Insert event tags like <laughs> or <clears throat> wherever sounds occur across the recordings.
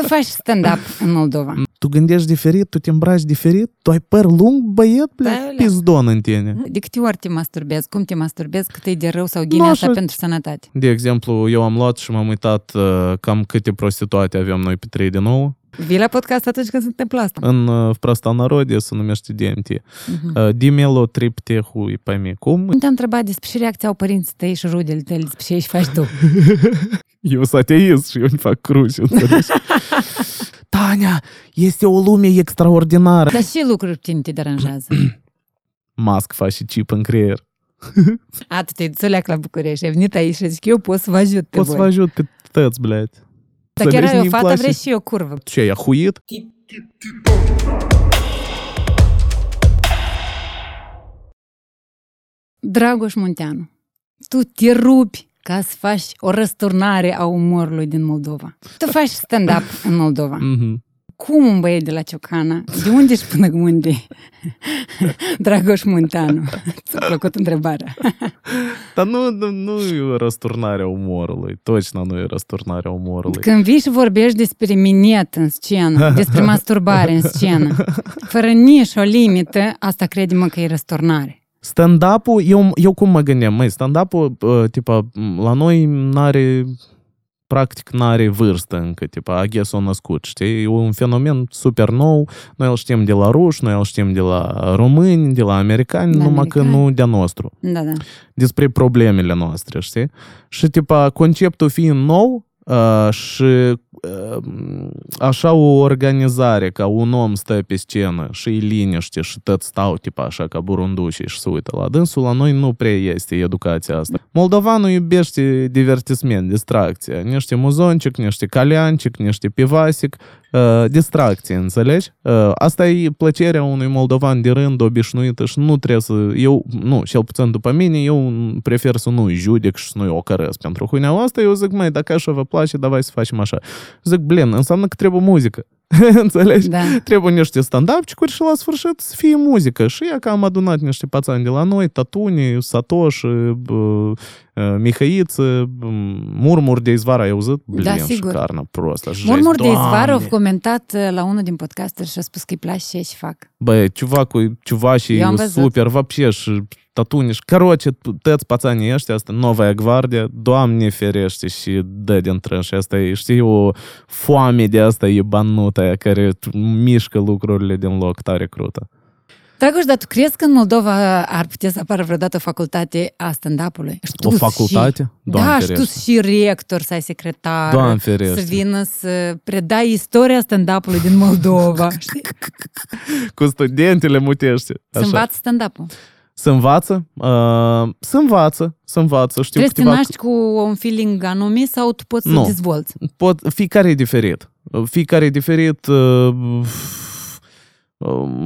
tu faci stand-up în Moldova. Tu gândești diferit, tu te îmbraci diferit, tu ai păr lung, băiet, da, pizdon în tine. De câte ori te masturbezi? Cum te masturbezi? Cât e de rău sau ghinea asta pentru sănătate? De exemplu, eu am luat și m-am uitat uh, cam câte prostituate avem noi pe trei de nou. Vila la podcast atunci când se întâmplă asta. În uh, prosta narodie se numește DMT. Uh-huh. Mhm. Uh, dimelo triptehu i paimi. Cum? Nu te-am întrebat despre ce reacție au părinții tăi și rudele tăi despre ce ești faci tu. <laughs> jūs šim pakrušins. Таня, este o lume extraordinară. Dar ce lucruri tine te deranjează? Masc face chip în creier. Atât te înțeleag la București. Ai venit aici și zic, eu pot să vă ajut pe Pot să vă ajut pe tăți, блядь. Dar chiar ai o fată, vrei și eu curvă. Ce, e huit? Dragoș Munteanu, tu te rupi ca să faci o răsturnare a umorului din Moldova. Tu faci stand-up în Moldova. Mhm. Cum un băiat de la Ciocana? De unde și până unde? <laughs> Dragoș Munteanu. Ți-a plăcut întrebarea. <laughs> Dar nu, nu, nu e răsturnarea umorului. Tocina nu e răsturnarea umorului. Când vii și vorbești despre minet în scenă, despre <laughs> masturbare în scenă, fără nici o limită, asta crede-mă că e răsturnare. Stand-up-ul, eu, eu cum mă gândeam, măi, stand-up-ul, uh, tipa, la noi n-are, practic n-are vârstă încă, tipa, Aghes a născut, știi? E un fenomen super nou, noi îl știm de la ruși, noi îl știm de la români, de la americani, De numai că americani. nu de-a nostru. Da, da. despre problemele noastre, știi? Și, tipa, conceptul fiind nou uh, și uh, așa o organizare ca un om stă pe scenă și îi liniște și tot stau, tipa, așa ca burundușii și se uită la dânsul, la noi nu prea este educația asta. Moldovanul iubește divertisment, distracție, niște muzoncic, niște caliancic, niște pivasic, Uh, distracție, înțelegi? Asta e plăcerea unui moldovan de rând obișnuită și nu trebuie să... Eu, nu, cel puțin după mine, eu prefer să nu-i judec și să nu-i ocărăsc pentru huinea asta. Eu zic, mai dacă așa vă place, davai să facem așa. Zic, blin, înseamnă că trebuie muzică. <laughs> Înțelegi? Da. Trebuie niște stand-up-cicuri și la sfârșit să fie muzică. Și ea că am adunat niște pațani de la noi, Tatuni, Satoș, Mihăiță, Murmur de izvara, ai auzit? Blin, Da, sigur. șicarnă, prostă. jесть. Murmur de Doamne! Izvarov comentat uh, la unul din podcasturi și a spus că îi place ce și fac. Băi, чувacul, чувашii Eu am e văzut. super, вообще, și tatuni, și Короче, toți pațanii ăștia, asta Noua Gvardia, Doamne ferește și dă din trân și asta e, știi, o foame de asta e banută aia care mișcă lucrurile din loc tare crută. Dragoș, dar tu crezi că în Moldova ar putea să apară vreodată o facultate a stand-up-ului? Și O tu facultate? Și, Doamne da, și tu ferește. și rector, să ai secretar, Doamne ferește. să vină să predai istoria stand-up-ului din Moldova. <laughs> știi? Cu studentele mutește. Să învați stand-up-ul. Să învață? Uh, să învață, să învață. Știu Trebuie să te câteva naști cu un feeling anume sau tu poți să Nu. dezvolți? pot, fiecare e diferit. Fiecare e diferit. uh,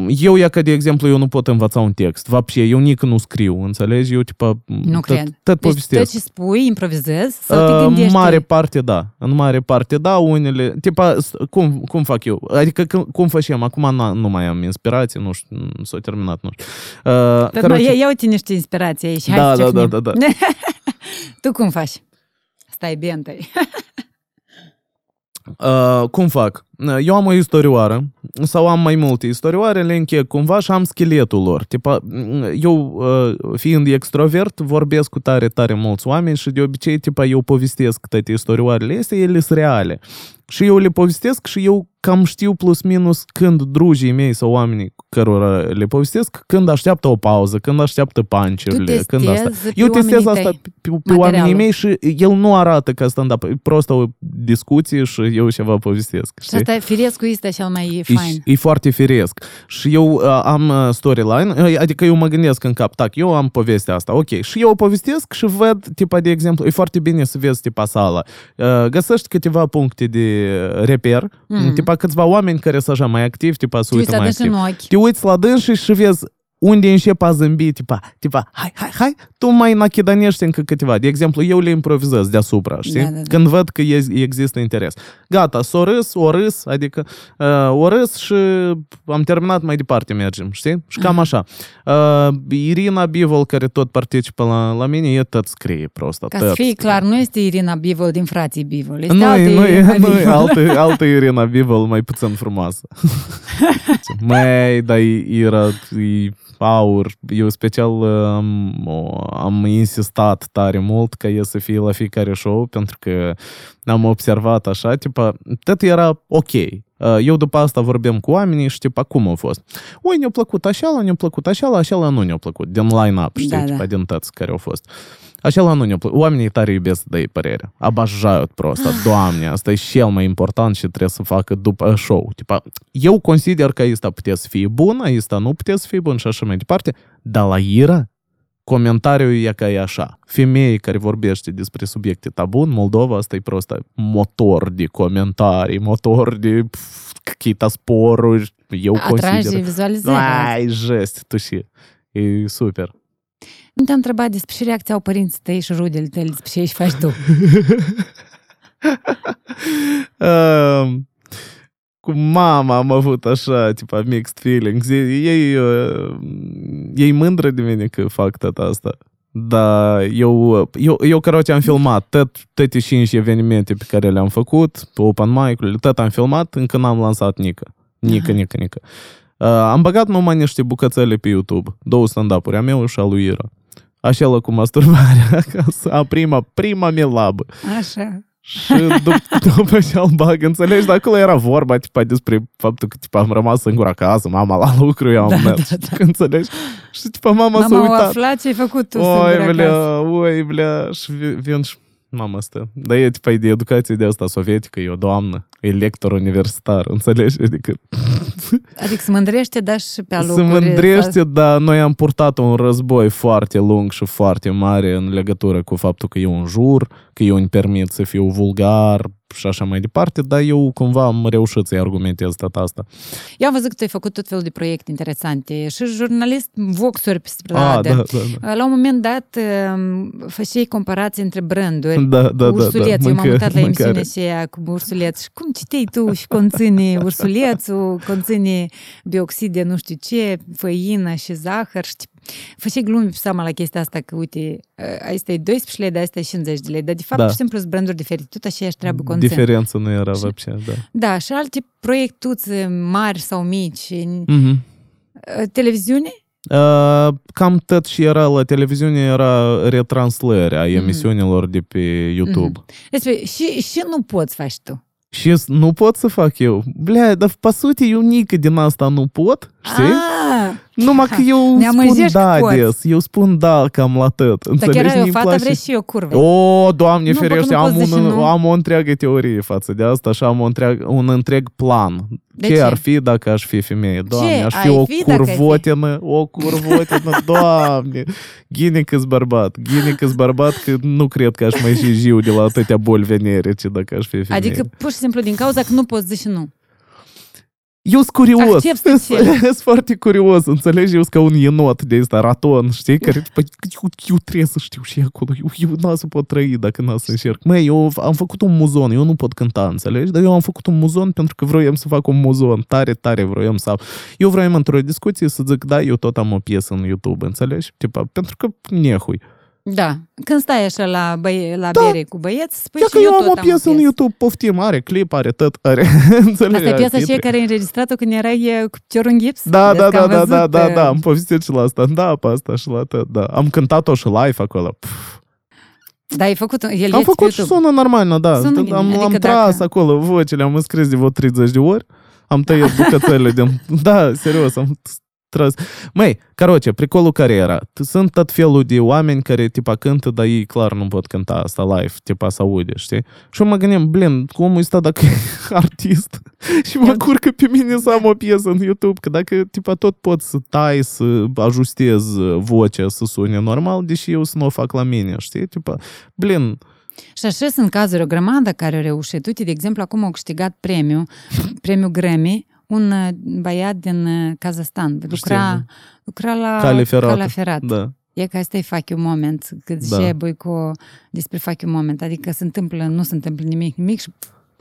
eu, ia că, de exemplu, eu nu pot învăța un text. Vapșe, eu nici nu scriu, înțelegi? Eu, tipă, nu tot, cred. tot povestesc. Deci, tot ce spui, improvizezi sau te gândești? În mare parte, da. În mare parte, da, unele... Tipa, cum, cum fac eu? Adică, cum facem? Acum nu mai am inspirație, nu știu, s-a terminat, nu știu. Uh, Căroce... Ia uite niște inspirație aici, hai da, da, da, da, da. tu cum faci? Stai bentai. Uh, cum fac? Uh, Eu am o istorioară sau am mai multe istorioare, le încheg cumva și am scheletul lor. Tipa, mm, eu, uh, fiind extrovert, vorbesc cu tare, tare mulți oameni și de obicei, tipa, eu povestesc toate istorioarele astea, ele sunt reale. Și eu le povestesc și eu cam știu plus minus când drugii mei sau oamenii cărora le povestesc, când așteaptă o pauză, când așteaptă panciurile, Tu când asta. testezi pe Eu testez oamenii asta tăi pe, pe, pe oamenii materialul. mei și el nu arată ca stand-up, e prost o discuție și eu ceva povestesc. Și Știi? asta, firescul este cel mai E, fain. e foarte firesc. Și eu uh, am uh, storyline, uh, adică eu mă gândesc în cap, tac, eu am povestea asta, ok. Și eu o povestesc și văd, tipa, de exemplu, e foarte bine să vezi, tipa, sala. Uh, găsești câteva puncte de reper, Mhm. mm. tipa, câțiva oameni care sunt așa mai activi, tipa, să Tu uiți uită la mai dânsi activ. în ochi. Te uiți la dânsi și vezi unde încep a zâmbi, tipa, tipa, hai, hai, hai, tu mai nachidanești încă câteva. De exemplu, eu le improvizez deasupra, știi? Da, da, da. Când văd că e- există interes. Gata, s-o râs, o râs, adică uh, o râs și am terminat, mai departe mergem, știi? Și cam așa. Uh, Irina Bivol, care tot participă la, la mine, e tot scrie prost. Ca tot să fie scrie. clar, nu este Irina Bivol din frații Bivol. Este Nu, altă nu, Irina nu, Bivol. altă, <laughs> altă Irina Bivol mai puțin frumoasă. <laughs> Mai, dar Ira, e aur. Eu special am, am insistat tare mult ca el să fie la fiecare show, pentru că am observat așa, tipa, tot era ok. Eu după asta vorbim cu oamenii și tipa, cum a fost? Oi, ne-a plăcut așa, ne-a plăcut așa, așa nu ne-a plăcut, din line-up, știi, Da, da. tipa, din toți care au fost. Așa nu ne-a plăcut. Oamenii tare iubesc să dai părere. Обожают просто. <gasps> Doamne, asta e cel mai important și trebuie să facă după show. Tipa, eu consider că asta putea să fie bun, asta nu putea să fie bun și așa mai departe. Dar la Ira, Comentariul e că e așa. Femeie care vorbește despre subiecte tabu în Moldova, asta e prost motor de comentarii, motor de chita sporuri. Eu Atrage consider... vizualizări. Ai, jest, tu și. E super. Nu te-am întrebat despre ce reacție au părinții tăi și rudele tăi despre ce ești faci tu. uh, cu mama am avut așa, tipa, mixed feelings. Ei, ei e mândră de mine că fac tot asta. Da, eu, eu, eu cărote am filmat tot, toate cinci evenimente pe care le-am făcut, open mic-urile, tot am filmat încă n-am lansat nică. Nică, nică, nică. Uh, am băgat numai niște bucățele pe YouTube, două stand-up-uri, a meu și a lui Ira. Așa la cu masturbarea, <laughs> a prima, prima mea labă. Așa. Și dup- <laughs> după ce îl bag, înțelegi? Dar acolo era vorba tipa, despre faptul că tipa, am rămas singur acasă, mama la lucru, eu am Da, mers. da, da. <laughs> Înțelegi? Și tipa, mama, s-a Mama a uitat. aflat ce ai făcut tu Oi, singur acasă. blea, oi, blea. Și vi- vin și mama asta. Dar e tipa e de educație de asta sovietică, e o doamnă, e lector universitar, înțelegi? Adică Adică se mândrește, dar și pe se alocuri. mândrește, dar noi am purtat un război foarte lung și foarte mare în legătură cu faptul că eu înjur, că eu îmi permit să fiu vulgar și așa mai departe, dar eu cumva am reușit să-i argumentez tot asta. Eu am văzut că tu ai făcut tot felul de proiecte interesante și jurnalist voxuri pe Ah, stradă. da, da, da. La un moment dat um, făceai comparații între branduri. Da, da, da, da. ursuleț. Eu m-am Mâncă- uitat la mâncare. emisiunea aceea cu ursuleț. Și cum citei tu și conține ursulețul, conține bioxide, nu știu ce, făină și zahăr. Și făceai glume pe seama la chestia asta că, uite, asta e 12 lei, dar asta e 50 de lei. Dar, de fapt, Da. pur și simplu sunt branduri diferite. Tot aceeași treabă conține. Diferență nu era вообще, da. Da, și alte proiectuțe mari sau mici. în- Mhm. Televiziune? Uh, cam tot și era la televiziune era retranslări a emisiunilor de pe YouTube. Despre, și, și nu poți faci tu. Și s- nu pot să fac eu. Bля, dar по sute eu nică din asta nu pot, știi? Ah, Numai că eu Ne spun amăjești da că poți. des. Eu spun da cam la tot. dar chiar Înțelegi? ai o Mi-mi fată, place. vrei și eu curve. O, doamne Nu, bă, că ferește, nu am, poți zice un, nu. am o întreagă teorie față de asta și am o întreag, un întreg plan. De ce, ce? ar fi dacă aș fi femeie? Doamne, aș fi ai o fi dacă ai fi? curvotină, o curvotină, <laughs> doamne. Ghine că bărbat, ghine că bărbat, că nu cred că aș mai și jiu de la atâtea boli venerice dacă aș fi femeie. Adică, pur și simplu, din cauza că nu poți zice nu. Eu sunt curios. Acceptă ce? <laughs> Sunt foarte curios, înțelegi? Eu sunt ca un enot de ăsta, raton, știi? Care, tipa, eu, eu trebuie să știu și acolo. Eu, eu n-am să pot trăi dacă n-am să încerc. Măi, eu am făcut un muzon, eu nu pot cânta, înțelegi? Dar eu am făcut un muzon pentru că vroiam să fac un muzon. Tare, tare vroiam să... Eu vroiam într-o discuție să zic, da, eu tot am o piesă în YouTube, înțelegi? Tipa, pentru că nehui. Da. Când stai așa la, băie, la Da. bere cu băieți, spui Ia și că eu tot am o piesă în YouTube, poftim, are clip, are tot, are... <laughs> înțelegi? Asta e are piesa titre. aceea care ai înregistrat-o când erai e, cu piciorul în gips? Da, Vezi da, că da, am da, da, văzut, da, uh, da, am povestit și la stand-up asta și la tot, da. Am cântat-o și live acolo. Pf, Da, ai făcut, el Am este făcut pe și YouTube. sună normal, da. Sună bine, am, adică am dacă- tras acolo vocele, am înscris de vreo 30 de ori. Am tăiat <laughs> bucățele din... Da, serios, am tras. Măi, caroce, pricolul care era? Sunt tot felul de oameni care, tipa, cântă, dar ei clar nu pot cânta asta live, tipa, să aude, știi? Și eu mă gândeam, blin, cum ăsta dacă <laughs> e artist <laughs> și mă Eu- curcă pe mine să am o piesă în YouTube, că dacă, tipa, tot pot să tai, să ajustez vocea să sune normal, deși eu să nu o fac la mine, știi? Tipa, blin, Și așa sunt cazuri, o grămadă care au reușit. Uite, de exemplu, acum au câștigat premiu, premiu Grammy, un uh, băiat din uh, Kazahstan. Lucra, Știu, lucra la Cale ferată. Calea ferată. Da. E ca asta e fuck you moment, cât Da. da. și Boico despre fuck you moment, adică se întâmplă, nu se întâmplă nimic, nimic și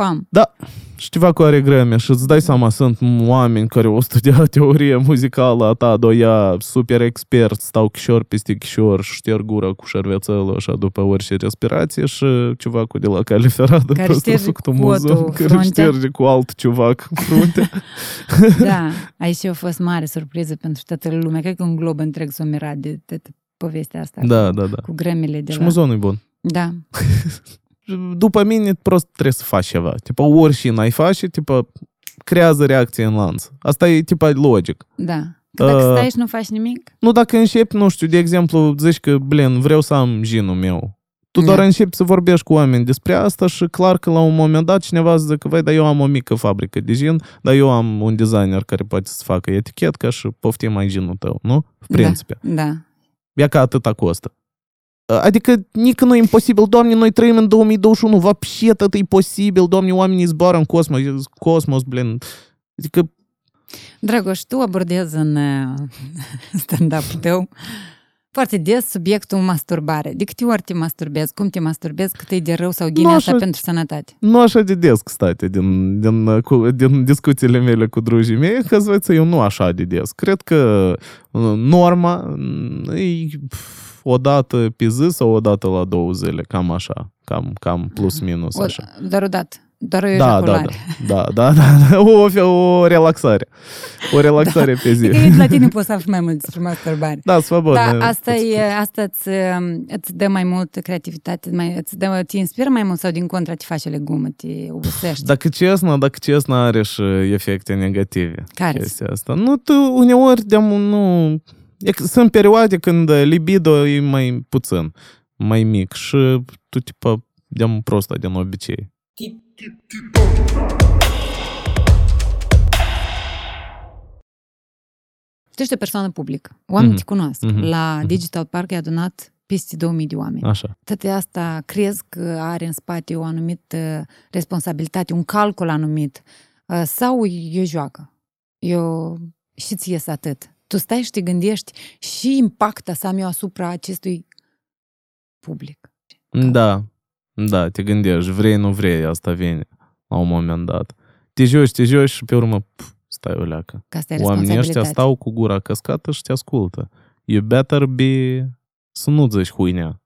pam. Da, și ceva cu are greme și îți dai seama, sunt oameni care au studiat <laughs> teorie muzicală a ta, doia super expert, stau chișor peste chișor și șterg gura cu șervețelul așa după orice respirație și ceva cu de la cale ferată Care peste șterge suctul cu muzon, otul care fruntea. șterge cu alt ciuvac în frunte. <laughs> Da, <laughs> aici a fost mare surpriză pentru toată lumea, cred că un glob întreg s-a mirat de, de, de povestea asta da, cu, da, da. cu gremele de Și la... muzonul e bun. Da, După mine, prost trebuie să faci ceva. Tipa, orice n-ai face, tipa, creează reacție în lanț. Asta e, tipa, logic. da. Că dacă Uh, stai și nu faci nimic, Nu dacă începi, nu știu, de exemplu, zici că, blin, vreau să am ginul meu. Tu doar Da. începi să vorbești cu oameni despre asta și clar că la un moment dat cineva zice că, vai, dar eu am o mică fabrică de gin, dar eu am un designer care poate să facă etichetca și poftim mai ginul tău, nu? În principe. da. Ia că atâta costă. Adică nici nu e imposibil, doamne, noi trăim în 2021, вообще tot e posibil, doamne, oamenii zboară în cosmos, cosmos, blin. Adică, Dragoș, tu abordezi în uh, stand-up tău foarte des subiectul masturbare. De câte ori te masturbezi? Cum te masturbezi? Cât e de rău sau ghine Nu asta așa- pentru sănătate? nu așa de des, кстати, din, din, cu, din discuțiile mele cu drugii mei, că zveți, eu nu așa de des. Cred că uh, norma mm, e pf, o dată pe zi sau o dată la două zile, cam așa, cam, cam plus minus o, așa. Dar odată. Doar da, da, eu da, da, da, da, da, da, <laughs> o, o relaxare. O relaxare da. pe zi. Evident, la tine <laughs> poți să afli mai mult despre masturbare. Da, svobodă. Da, asta, e, asta îți, um, îți dă mai mult creativitate, mai, îți dă, te inspiră mai mult sau din contra te face legumă, te obosești? Dacă cesnă, dacă cesnă are și efecte negative. Care? Chestia asta. Nu, tu uneori de nu e că Sunt perioade când libido e mai puțin, mai mic și tu, tipa, de prosta din obicei. Tu ești o persoană publică. Oamenii Mhm. te cunosc. Mhm. La Mhm. Digital Park ai adunat peste 2000 de oameni. Așa. Toate asta crezi că are în spate o anumită responsabilitate, un calcul anumit, uh, sau e o joacă? Eu și ți ies atât. Tu stai și te gândești și impacta să am eu asupra acestui public. Da, da, te gândești, vrei, nu vrei, asta vine la un moment dat. Te joci, te joci și pe urmă, pf, stai o leacă. Că asta e Oamenii ăștia responsabilitate. stau cu gura căscată și te ascultă. You better be... Să nu zici huinea.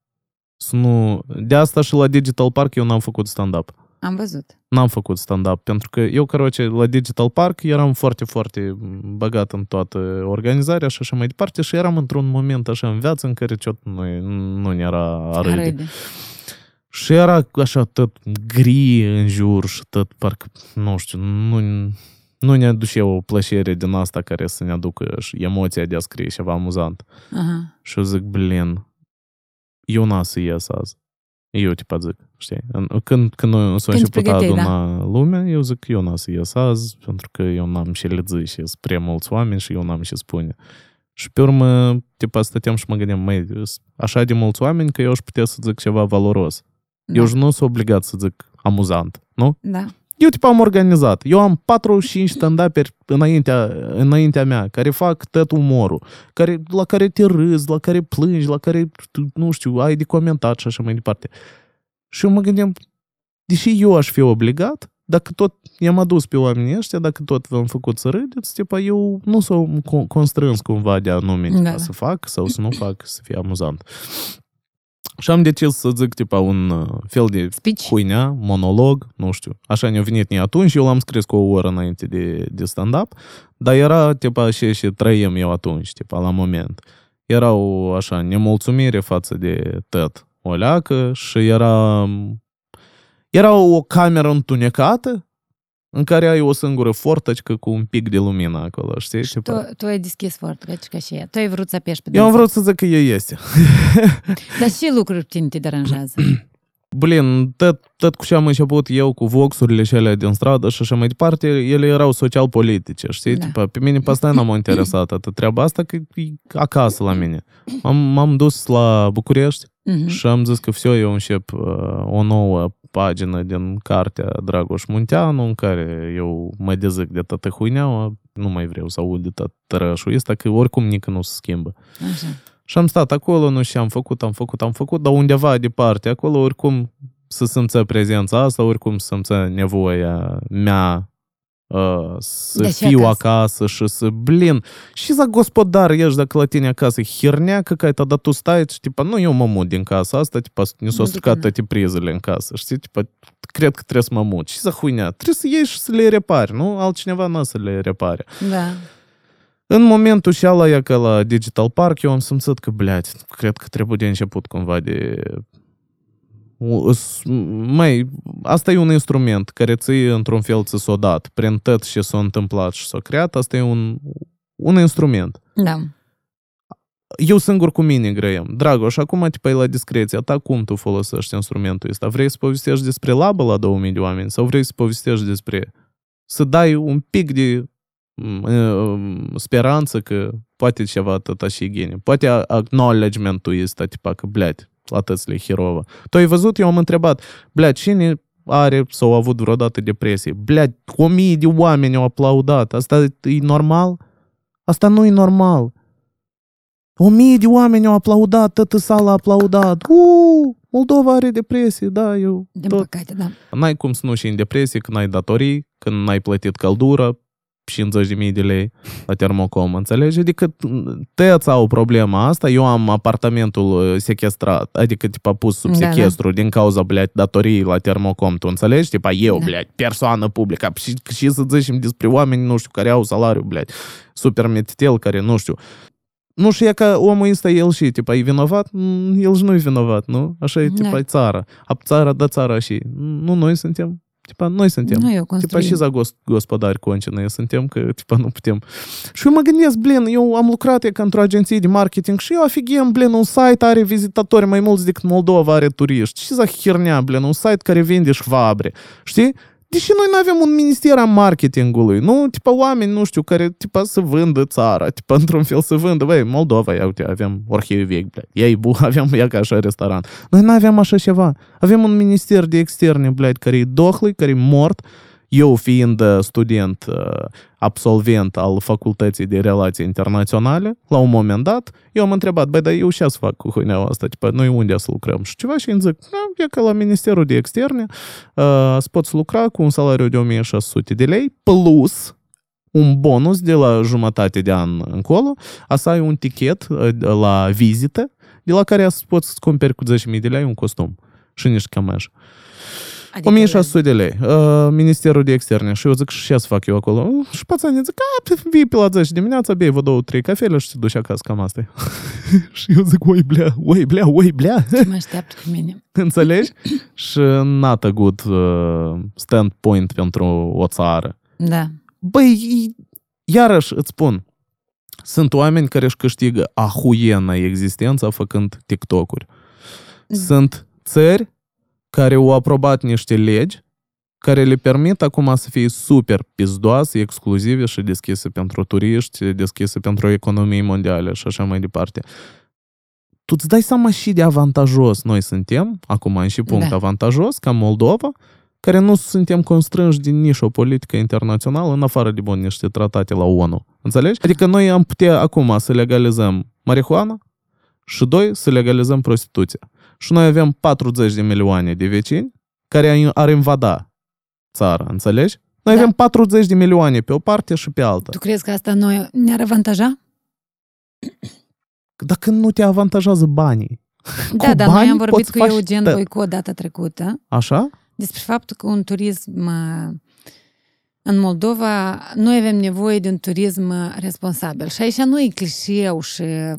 Să nu... De asta și la Digital Park eu n-am făcut stand-up. Am văzut. N-am făcut stand-up, pentru că eu, căroce, la Digital Park eram foarte, foarte băgat în toată organizarea și așa mai departe și eram într-un moment așa în viață în care ciot nu, nu ne era a râde. Și era așa tot gri în jur și tot parcă, nu știu, nu, nu ne aduce o plăcere din asta care să ne aducă și emoția de a scrie ceva amuzant. Aha. Și eu zic, blin, eu n-a să ies azi. Eu, tipa, zic, știi? În- Când, când noi s-a Când început a pregăteai, aduna lumea, eu zic, eu n-a să ies azi, pentru că eu n-am și le zi și sunt prea mulți oameni și eu n-am și spune. Și pe urmă, tipa, stăteam și mă gândeam, măi, sunt așa de mulți oameni că eu aș putea să zic ceva valoros. Da. Eu și nu sunt obligat să zic amuzant, nu? Da. Eu tipa am organizat. Eu am 4-5 stand-uperi înaintea, înaintea mea, care fac tot umorul, care, la care te râzi, la care plângi, la care, tu, nu știu, ai de comentat și așa mai departe. Și eu mă gândeam, deși eu aș fi obligat, dacă tot i-am adus pe oamenii ăștia, dacă tot v-am făcut să râdeți, tipa, eu nu s-o constrâns cumva de anume Da, tipa, da. să fac sau să nu fac, să fie amuzant. Și am decis să zic, tipa, un uh, fel de Speech. huinea, monolog, nu știu. Așa ne-a venit nie atunci, eu l-am scris cu o oră înainte de, de stand-up, dar era, tipa, și, și trăiem eu atunci, tipa, la moment. Era o, așa, nemulțumire față de tot o leacă și era, era o cameră întunecată în care ai o singură fortăcică cu un pic de lumină acolo, știi? Și Tipa, tu, tu ai deschis foarte, deci ca și ea. Tu ai vrut să apeși pe eu am dânsa. vrut să zic că ea este. <laughs> Dar și lucruri pe tine te deranjează. <clears throat> Blin, tot, tot cu ce am început eu cu voxurile și alea din stradă și așa mai departe, ele erau social-politice, știi? Da. Tipa, pe mine pe asta n-am interesat atât treaba asta, că e acasă la mine. M-am, m-am dus la București Mhm. și am zis că все, eu încep uh, o nouă pagină din cartea Dragoș Munteanu, în care eu mă dezic de toată huineaua, nu mai vreau să aud de tot tărășul ăsta, că oricum nici nu se schimbă. Așa. Și am stat acolo, nu știu, am făcut, am făcut, am făcut, dar undeva departe, acolo oricum să simță prezența asta, oricum să simță nevoia mea uh, să De fiu acasă. acasă și să, blin, și za gospodar ești dacă la tine acasă, hernea какая-то, dar tu stai și, tipa, nu, eu mă mut din casa asta, tipa, ne s-au Nu, stricat da. toate prizele în casă, știi, tipa, cred că trebuie să mă mut. Și za huinea, trebuie să iei și să le repari, nu? Altcineva nu să le repare. Da. În momentul și ala e că la Digital Park eu am simțit că, blядь, cred că trebuie de început cumva de... Mai, asta e un instrument care ți într-un fel ți s-o dat, prin tot ce s-a întâmplat și s-a creat, asta e un, un instrument. Da. Eu singur cu mine grăiem. Dragoș, acum tipa e la discreția ta, cum tu folosești instrumentul ăsta? Vrei să povestești despre labă la 2000 de oameni sau vrei să povestești despre să dai un pic de m, uh, speranță că poate ceva tot așa e gine. Poate acknowledgement-ul ăsta, tipa că, blядь, la tățile Hirova. Tu ai văzut, eu am întrebat, blядь, cine are sau a avut vreodată depresie? Blядь, o mie de oameni au aplaudat. Asta e normal? Asta nu e normal. O mie de oameni au aplaudat, toată sala a aplaudat. Uuu, Moldova are depresie, da, eu Din tot. păcate, da. N-ai cum să nu și în depresie când ai datorii, când n-ai plătit căldură, 50.000 de lei la termocom, înțelegi? Adică tăți au problema asta, eu am apartamentul uh, sequestrat, adică tipa pus sub Da, da. sequestru din cauza, blядь, datorii la termocom, tu înțelegi? Tipa eu, Da. blядь, persoană publică și, și să zicem despre oameni, nu știu, care au salariu, blядь, super metitel, care, nu știu, nu știu, e că omul ăsta, el și, tipa, e vinovat? Mm, El și nu e vinovat, nu? Așa e, Da. tipa, e țara. A țara, da țara și. Nu noi suntem. Tipa, noi suntem. Nu, eu Tipa, construim. și za gos- gospodari concină suntem, că, tipa, nu putem. Și eu mă gândesc, blin, eu am lucrat e ca într-o agenție de marketing și eu afigem, blin, un site are vizitatori mai mulți decât Moldova are turiști. Și za hernea, blin, un site care vinde șvabre. Știi? Deși noi nu avem un minister al marketingului, nu? Tipa oameni, nu știu, care tipa să vândă țara, tipa într-un <laughs> fel să vândă. Băi, Moldova, ia uite, avem orheiu vechi, blядь. Ei, bu, <laughs> avem ia ca așa restaurant. Noi nu avem așa ceva. Avem un minister de externe, blядь, care e dohlui, care e mort. eu fiind uh, student, uh, absolvent al facultății de relații internaționale, la un moment dat, eu am întrebat, băi, dar eu ce să fac cu huineaua asta? Tipa, noi unde să lucrăm? Și ceva și îmi zic, "Nu, e că la Ministerul de Externe uh, îți poți lucra cu un salariu de 1600 de lei, plus un bonus de la jumătate de an încolo, a să ai un tichet uh, la vizită, de la care să poți să cumperi cu 10.000 de lei un costum și niște cămăși. Adică 1600 de lei. Uh, Ministerul de Externe. Și eu zic, și ce să fac eu acolo? Uh, Și pațanii zic, a, vii pe la 10 dimineața, bei vă două, trei cafele și te duci acasă, cam asta e. <laughs> și eu zic, oi blea, oi blea, oi blea. Ce mă așteaptă cu mine? <laughs> Înțelegi? și not a good uh, standpoint pentru o țară. Da. Băi, iarăși îți spun, sunt oameni care își câștigă ahuiena existența făcând TikTok-uri. Sunt țări care au aprobat niște legi care le permit acum să fie super pizdoase, exclusive și deschise pentru turiști, deschise pentru economii mondiale și așa mai departe. Tu îți dai seama și de avantajos noi suntem, acum în și punct Da. avantajos, ca Moldova, care nu suntem constrânși din nici o politică internațională, în afară de bun niște tratate la ONU. Înțelegi? Adică noi am putea acum să legalizăm marihuana și doi, să legalizăm prostituția. Și noi avem 40 de milioane de vecini care ar invada țara, înțelegi? Noi Da. avem 40 de milioane pe o parte și pe alta. Tu crezi că asta noi ne-ar avantaja? Dacă nu te avantajează banii. Da, Cu dar noi bani am vorbit poți cu face Eugen tot. Boico data trecută Așa? despre faptul că un turism uh, în Moldova, noi avem nevoie de un turism uh, responsabil. Și aici nu e clișeu și uh,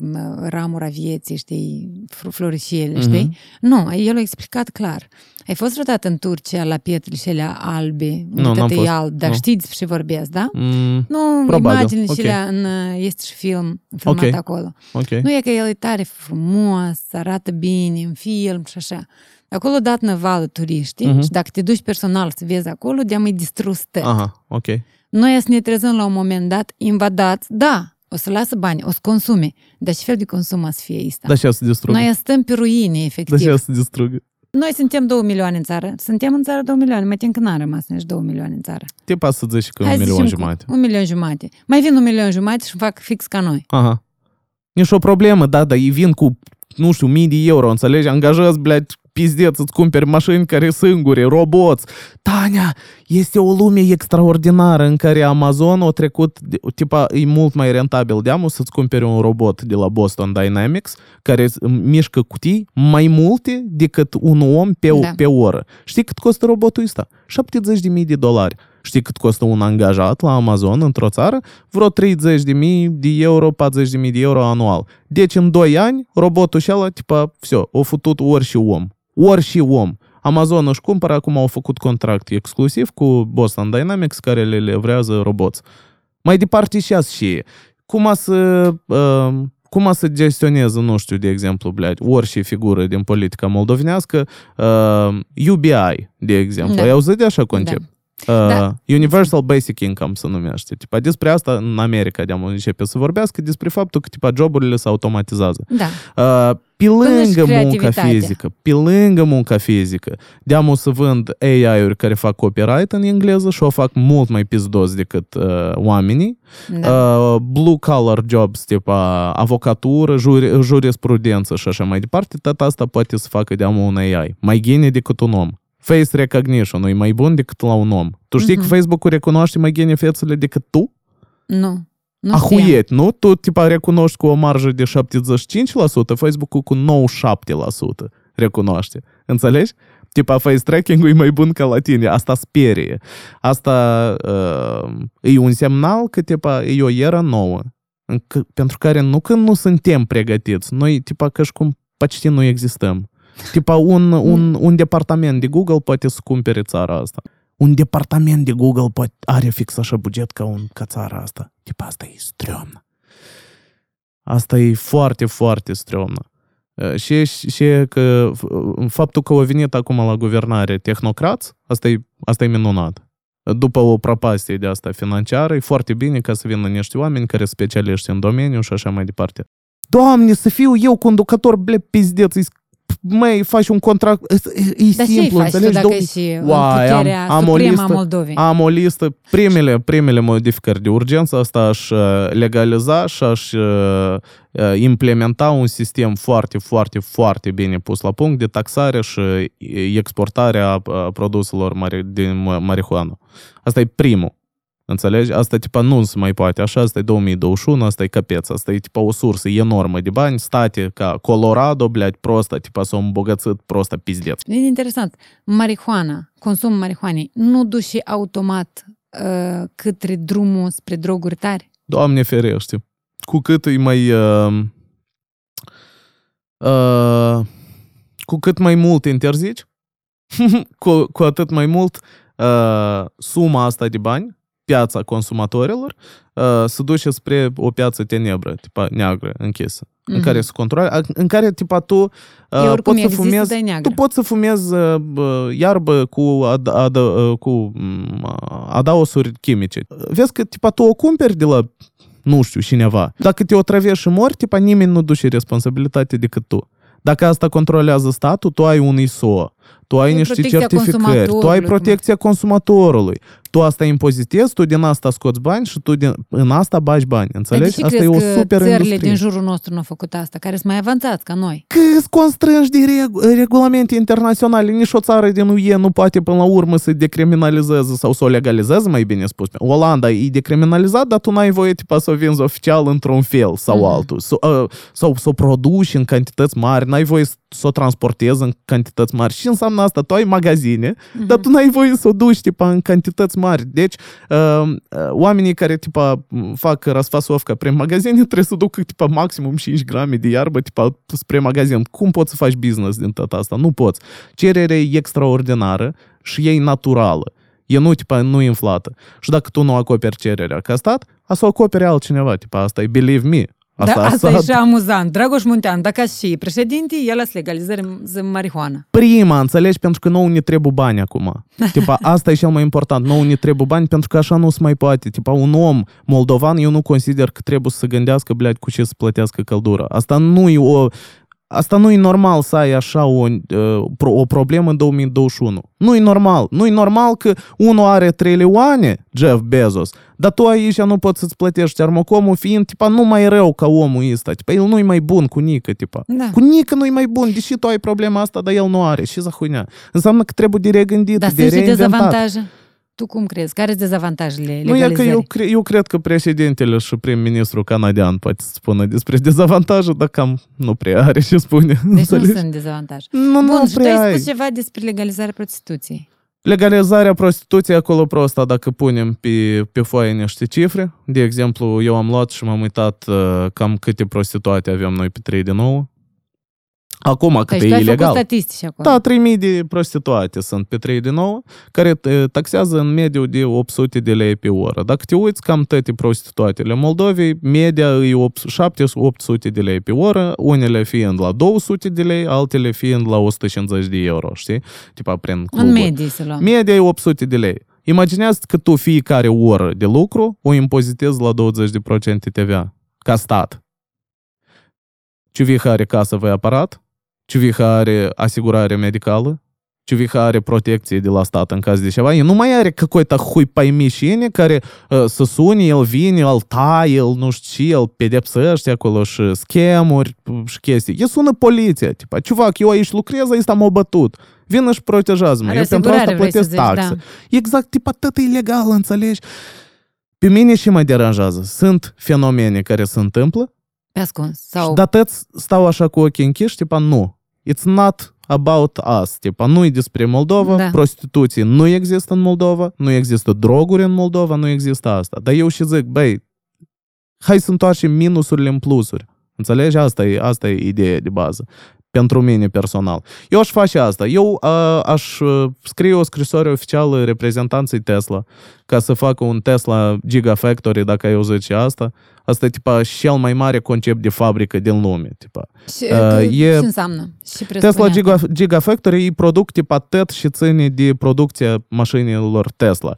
ramura vieții, știi, fl- floricele, știi? Mhm. Nu, el a explicat clar. Ai fost vreodată în Turcia la pietrele și alea albe, unde Nu, tot n-am e fost. alb, dar Nu. știți despre ce vorbesc, da? Mm, Nu, Probabil, imaginile ok. și alea în, uh, este și film, filmat Ok. acolo. ok. Nu e că el e tare frumos, arată bine în film și așa. Acolo dat năvală turiștii Mhm. și dacă te duci personal să vezi acolo, de-am e distrus tot. Aha, ok. Noi să ne trezăm la un moment dat invadați, da, o să lasă bani, o să consume, dar ce fel de consum o să fie asta? Da și să distrugă. Noi stăm pe ruine, Da efectiv. și să distrugă. Noi suntem 2 milioane în țară. Suntem în țară 2 milioane, mai tin că n-a rămas nici 2 milioane în țară. Te pasă să zici că Hai un să milion zicem cu jumate. Un milion jumate. Mai vin un milion jumate și fac fix ca noi. Aha. Nici o problemă, da, dar ei vin cu, nu știu, mii de euro, înțelegi? Angajați, blядь, pizdeț, îți cumperi mașini care singure, roboți. Tania, este o lume extraordinară în care Amazon a trecut, tipa, e mult mai rentabil de amul să-ți cumperi un robot de la Boston Dynamics care mișcă cutii mai multe decât un om pe, da. pe oră. Știi cât costă robotul ăsta? 70.000 de dolari. Știi cât costă un angajat la Amazon într-o țară? Vreo 30 de mii de euro, 40 de mii de euro anual. Deci în 2 ani, robotul și ăla, tipa, все, o futut ori și om. Ori și om. Amazon își cumpără, acum au făcut contract exclusiv cu Boston Dynamics care le livrează roboți. Mai departe și și cum a să... Uh, cum a să gestioneze, nu știu, de exemplu, blядь, orice figură din politica moldovenească, uh, UBI, de exemplu. Da. Ai auzit de așa concept? Da. Uh, da. Universal Basic Income se numește. Tipa, despre asta în America de începe să vorbească, despre faptul că tipa, joburile se automatizează. Da. Uh, pe lângă munca fizică, pe lângă munca fizică, deamă să vând AI-uri care fac copyright în engleză și o fac mult mai pizdos decât uh, oamenii. Da. Uh, blue collar jobs, tipa avocatură, juri, jurisprudență și așa mai departe, tot asta poate să facă deamă un AI. Mai gine decât un om face recognition e mai bun decât la un om. Tu știi uh-huh. că Facebook-ul recunoaște mai bine fețele decât tu? Nu. Nu Ahuiet, nu? Tu tipa recunoști cu o marjă de 75%, Facebook-ul cu 97% recunoaște. Înțelegi? Tipa face tracking-ul e mai bun ca la tine. Asta sperie. Asta uh, e un semnal că tipa e o eră nouă. Pentru care nu că nu suntem pregătiți, noi tipa că și cum почти nu existăm. Tipa un, un, un departament de Google poate să cumpere țara asta. Un departament de Google poate, are fix așa buget ca, un, ca țara asta. Tipa asta e strămnă. Asta e foarte, foarte strămnă. Și, și că faptul că au venit acum la guvernare tehnocrați, asta e, asta e minunat. După o prăpastie de asta financiară, e foarte bine ca să vină niște oameni care specialiști în domeniu și așa mai departe. Doamne, să fiu eu conducător, ble, pizdeț, mai faci un contract, e, e Dar simplu, ce faci dacă și Uai, am, am, o listă, Moldovei? am o listă, primele, primele modificări de urgență, asta aș uh, legaliza și aș uh, uh, implementa un sistem foarte, foarte, foarte bine pus la punct de taxare și exportarea produselor din marihuana. Asta e primul. Înțelegi? Asta tipa nu se mai poate. Așa, asta e 2021, asta e capeț, asta e tipa o sursă enormă de bani, state ca Colorado, bleat prosta, tipa s-au îmbogățit prosta pizdeț. E interesant. Marihuana, consum marihuanei, nu duce automat uh, către drumul spre droguri tari? Doamne ferește! Cu cât e mai... Uh, uh, cu cât mai mult interzici, <laughs> cu, cu atât mai mult uh, suma asta de bani piața consumatorilor uh, se duce spre o piață tenebră, tipa neagră, închisă, mm-hmm. în care se controlează, în care tipa tu uh, poți să fumezi, tu poți să fumezi uh, iarbă cu, ad, ad, uh, cu uh, adaosuri chimice. Vezi că tipa tu o cumperi de la nu știu, cineva. Dacă te otrăvești și mori, tipa nimeni nu duce responsabilitate decât tu. Dacă asta controlează statul, tu ai un ISO, tu ai niște certificări, tu ai protecția consumatorului, tu asta impozitezi, tu din asta scoți bani și tu din, în asta bagi bani, înțelegi? Asta e o super țările industrie. din jurul nostru nu au făcut asta, care sunt mai avanțați ca noi? Că îți constrângi de reg- regulamente internaționale. Nici o țară din UE nu poate până la urmă să decriminalizeze sau să o legalizeze, mai bine spus. Olanda e decriminalizat, dar tu n-ai voie tipa să o vinzi oficial într-un fel sau mm-hmm. altul. Sau, uh, sau să o produci în cantități mari, n-ai voie să o transportezi în cantități mari. Și înseamnă asta? Tu ai magazine, mm-hmm. dar tu n-ai voie să o duci tipa în cantități mari. Deci, uh, uh, oamenii care tipa fac rasfasovca prin magazine <laughs> trebuie să ducă tipa maximum 5 grame de iarbă tipa spre magazin. Cum poți să faci business din tot asta? Nu poți. Cererea e extraordinară și e naturală. E nu, tipa, nu inflată. Și dacă tu nu acoperi cererea ca stat, a să o acoperi altcineva. Tipa, asta e believe me. Asta, da, asta, asta e și amuzant. Dragoș Muntean, dacă și președinte, el să legalizeze marihuana. Prima, înțelegi? Pentru că nouă ne trebuie bani acum. <laughs> Tipa, asta e cel mai important. Nouă ne trebuie bani pentru că așa nu se mai poate. Tipa, un om moldovan, eu nu consider că trebuie să se gândească, blядь, cu ce să plătească căldura. Asta nu e o Asta nu e normal să ai așa o, o problemă în 2021. Nu e normal. Nu e normal că unul are trilioane, Jeff Bezos, dar tu aici nu poți să-ți plătești armocomul fiind, tipa, nu mai rău ca omul ăsta. Tipa, el nu e mai bun cu Nică, tipa. Da. Cu Nică nu e mai bun, deși tu ai problema asta, dar el nu are. Și za huinea. Înseamnă că trebuie de regândit, Dar de sunt și reinventat. dezavantaje. Tu cum crezi? Care sunt dezavantajele Nu e că legalizării? eu, cre- eu cred că președintele și prim-ministru canadian poate să spună despre <laughs> dezavantaje, dar cam nu prea are ce spune. Deci nu înțelegi? sunt dezavantaje. Nu, nu Bun, și tu prea ai ai. spus ceva despre legalizarea prostituției. Legalizarea prostituției acolo prosta dacă punem pe, pe foaie niște cifre. De exemplu, eu am luat și m-am uitat uh, cam câte prostituate avem noi pe 3 de 9. Acum, cât Deci e tu ai ilegal. făcut statistici acolo. Da, 3000 de prostituate sunt pe 3 de 9, care uh, taxează în mediu de 800 de lei pe oră. Dacă te uiți cam toate prostituatele Moldovei, media e 700 de lei pe oră, unele fiind la 200 de lei, altele fiind la 150 de euro, știi? Tipa prin În cluburi. medie să luăm. Media e 800 de lei. Imaginează că tu fiecare oră de lucru o impozitezi la 20% TVA, ca stat. Ciuviha are casă voi aparat, Ciuviha are asigurare medicală, Ciuviha are protecție de la stat în caz de ceva, el nu mai are какой-то хуй păi cine care uh, să sune, el vine, el taie, el nu știu ce, el pedepsește acolo și schemuri și chestii. El sună poliția, tipa, ciuvac, eu aici lucrez, aici am bătut. Vină și protejează-mă. Are Eu pentru asta asigurare, vrei să plătesc zici, taxe. da. Exact, tipa, tot e ilegal, înțelegi? Pe mine și mă deranjează. Sunt fenomene care se întâmplă, Pe ascuns. și Sau... dar tăți stau așa cu ochii închiși, tipa, nu. It's not about us. Tipa, nu e despre Moldova, Da. prostituție nu există în Moldova, nu există droguri în Moldova, nu există asta. Dar eu și zic, băi, hai să întoarcem minusurile în plusuri. Înțelegi? Asta e, asta e ideea de bază. Pentru mine personal. Eu aș face asta. Eu a, aș uh, scrie o scrisoare oficială reprezentanței Tesla ca să facă un Tesla Gigafactory, dacă ai auzit și asta. Asta e tipa cel mai mare concept de fabrică din lume. Tipa. Și, Uh, că- e- Ce înseamnă? Și Tesla presupune Giga, asta. Gigafactory îi produc tipa tot și ține de producția mașinilor Tesla.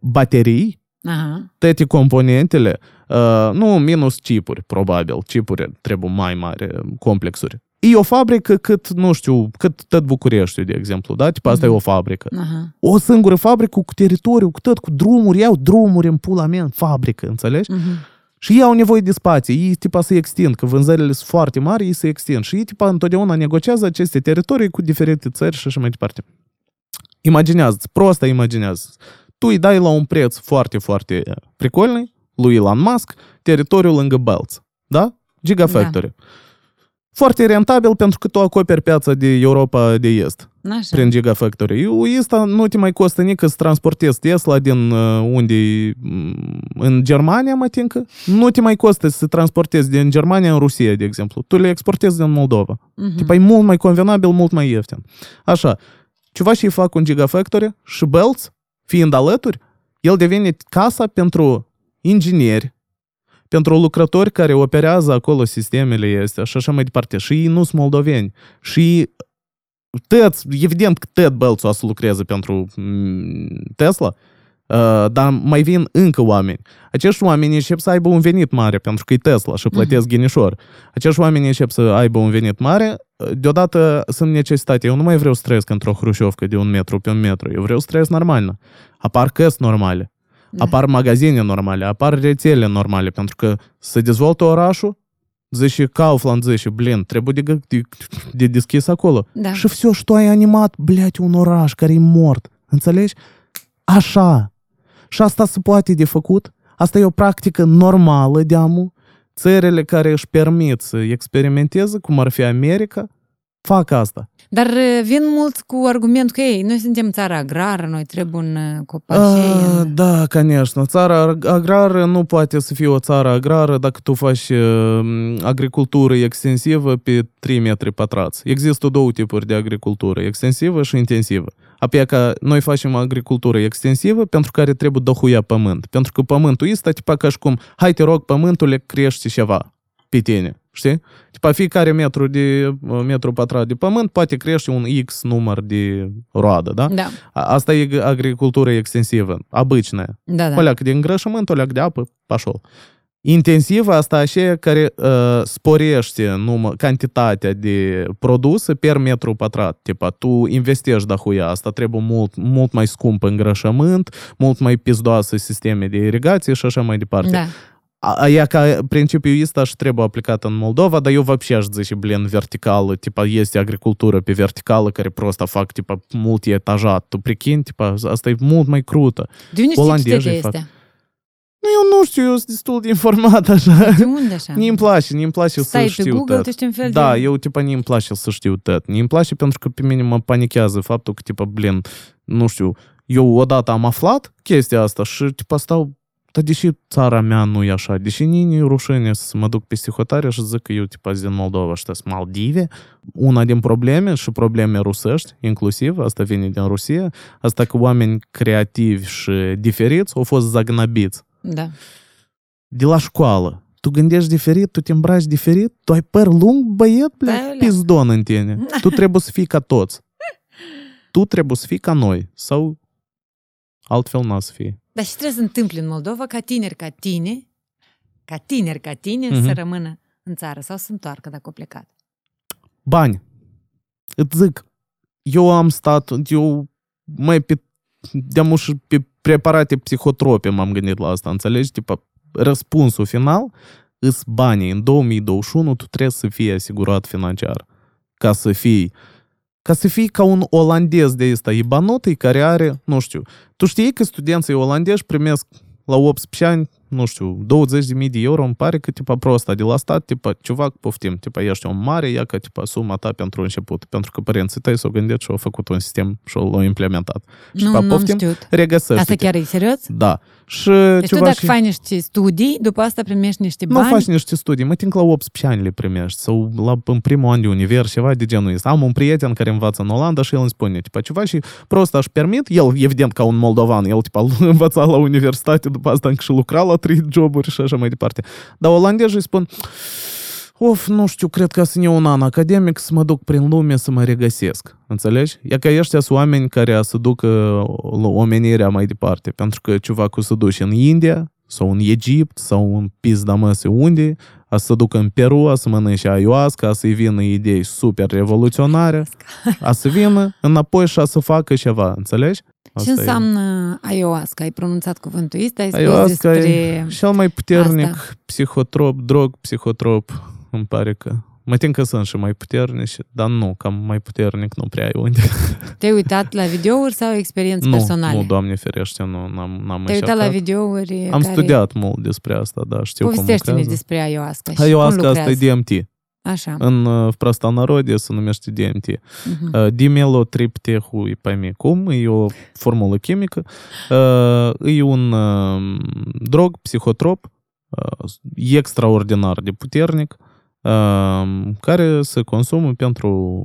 Baterii, Aha. toate componentele, uh, nu minus chipuri, probabil, chipuri trebuie mai mari, complexuri. E o fabrică cât, nu știu, cât tot Bucureștiul, de exemplu, da? Tipa, asta mm. e o mhm. fabrică. Aha. O singură fabrică cu teritoriu, cu tot, cu drumuri, iau drumuri în pula mea în fabrică, înțelegi? Mm-hmm. Și ei au nevoie de spații, ei tipa se extind, că vânzările sunt foarte mari, ei se extind. Și ei tipa întotdeauna negociază aceste teritorii cu diferite țări și așa mai departe. Imaginează-ți, prosta imaginează Tu îi dai la un preț foarte, foarte pricolnic, lui Elon Musk, teritoriul lângă Belts, da? Gigafactory. Da. Foarte rentabil pentru că tu acoperi piața de Europa de Est Așa. prin Gigafactory. Asta nu te mai costă nici să transportezi Tesla din uh, unde mm, în Germania, mă tincă. Nu te mai costă să transportezi din Germania în Rusia, de exemplu. Tu le exportezi din Moldova. Mhm. Tipa e mult mai convenabil, mult mai ieftin. Așa, ceva și fac un Gigafactory și Belts, fiind alături, el devine casa pentru ingineri, pentru lucrători care operează acolo sistemele astea și așa mai departe. Și ei nu sunt moldoveni. Și tăți, evident că tot Belțul o să lucreze pentru mm, Tesla, uh, dar mai vin încă oameni. Acești oameni încep să aibă un venit mare pentru că e Tesla și plătesc ghinișor. Acești oameni încep să aibă un venit mare, deodată sunt necesitate. Eu nu mai vreau să trăiesc într-o hrușovcă de un metru pe un metru. Eu vreau să trăiesc normal. Apar căsi normale, Da. apar magazine normale, apar rețele normale, pentru că să dezvoltă orașul, zice Kaufland, zice, blin, trebuie de, de, de deschis acolo. Da. Și все, что ai animat, блядь, un oraș care e mort. Înțelegi? Așa. Și asta se poate de făcut. Asta e o practică normală, deamu. Țările care își permit să experimenteze, cum ar fi America, fac asta. Dar uh, vin mulți cu argumentul că ei, noi suntem țara agrară, noi trebuie un uh, copașei. А, în- da, конечно. Țara agrară nu poate să fie o țară agrară dacă tu faci uh, agricultură extensivă pe 3 metri pătrați. Există două tipuri de agricultură, extensivă și intensivă. Apoi că noi facem agricultură extensivă pentru care trebuie dohuia pământ. Pentru că pământul este tipa ca și cum, hai te rog, pământul crește ceva pe tine. Știi? Tipa fiecare metru de metru pătrat de pământ poate crește un X număr de roadă, da? Da, A- Asta e agricultura extensivă, обычная. da, da. O leacă de îngrășământ, o leacă de apă, pașol. Intensiv asta așa care uh, sporește numă, cantitatea de produse per metru pătrat. Tipa, tu investești dahuia, asta trebuie mult, mult mai scump îngrășământ, mult mai pizdoasă sisteme de irigație și așa mai departe. Da. Aia ca principiul ăsta și trebuie aplicat în Moldova, dar eu вообще aș zice, blin, verticală, tipa, este agricultură pe verticală care просто fac, tipa, multi-etajat. Tu prichin, tipa, asta e mult mai crută. De unde știi Olandezii ce fac. este? Nu, eu nu știu, eu sunt destul de informat așa. De unde așa? Nu-mi place, nu-mi place Stai să pe știu Google, tot. tu ești un fel Da, de... eu, tipa, nu-mi place să știu tot. Nu-mi place pentru că pe mine mă panichează faptul că, tipa, blin, nu știu, eu odată am aflat chestia asta și, tipa, stau, dar deși țara mea nu e așa, deși nu e rușine să mă duc peste hotare și zic că eu, tipa, sunt din Moldova și sunt Maldive, una din probleme și probleme rusești, inclusiv, asta vine din Rusia, asta că oameni creativi și diferiți au fost zagnabiți Da. de la școală. Tu gândești diferit, tu te îmbraci diferit, tu ai păr lung, băiet, Da, bля, da. pizdon în tine. Tu trebuie să fii ca toți. Tu trebuie să fii ca noi. Sau altfel n-a să fii. Dar și trebuie să întâmple în Moldova ca tineri ca tine, ca tineri ca tine, Mhm. să rămână în țară sau să întoarcă dacă au plecat. Bani. Îți zic, eu am stat, eu mai pe, de și pe preparate psihotrope m-am gândit la asta, înțelegi? Tipa, răspunsul final îs banii. În 2021 tu trebuie să fii asigurat financiar. Ca să fii ca să fii ca un olandez de ăsta ibanotei care are, nu știu, tu știi că studenții olandezi primesc la 18 ani, nu știu, 20.000 de euro, îmi pare că, tipa, prosta de la stat, tipa, ceva, poftim, tipa, ești un mare, ia că, tipa, suma ta pentru început, pentru că părinții tăi s-au gândit și au făcut un sistem și l-au implementat. Și, Nu, pa, nu am poftim, știut. regăsește Asta chiar e serios? Da. Și Deci tu ceva dacă și... faci niște studii, după asta primești niște Nu bani, faci niște studii, mă timp la 18 ani le primești sau la, în primul an de univers, ceva de genul ăsta. Am un prieten care învață în Olanda și el îmi spune, tipa, ceva și prost aș permit, el evident ca un moldovan, el tipa <laughs> învăța la universitate, după asta încă și lucra la trei joburi și așa mai departe. Dar olandezii îi spun, Of, nu știu, cred că sunt eu un an academic să mă duc prin lume să mă regăsesc. Înțelegi? E că ăștia sunt oameni care să ducă omenirea mai departe. Pentru că ceva cu să duci în India, sau în Egipt, sau în pizda măse unde, a să ducă în Peru, a să mănânce ayahuasca, a să-i vină idei super revoluționare, a să vină înapoi și a să facă ceva, înțelegi? Ce înseamnă ayahuasca? Ai pronunțat cuvântul ăsta? Ai spus Ayahuasca despre... e cel mai puternic asta. psihotrop, drog psihotrop, îmi pare că. Mă tem că sunt și mai puternici, dar nu, cam mai puternic nu prea ai unde. <laughs> Te-ai uitat la videouri sau experiențe nu, personale? nu, doamne ferește, nu, n-am, n-am Te-ai uitat la încercat. videouri Am care... studiat mult despre asta, da, știu cum Povestește-ne lucrează. despre ayahuasca și cum Ayahuasca asta lucrează. e DMT. Așa. În uh, prostanorode se numește DMT. Mhm. Uh, Dimelotriptehu, e pe cum, e o formulă chimică. Uh, E un uh, drog, psihotrop, uh, extraordinar de puternic, uh, care se consumă pentru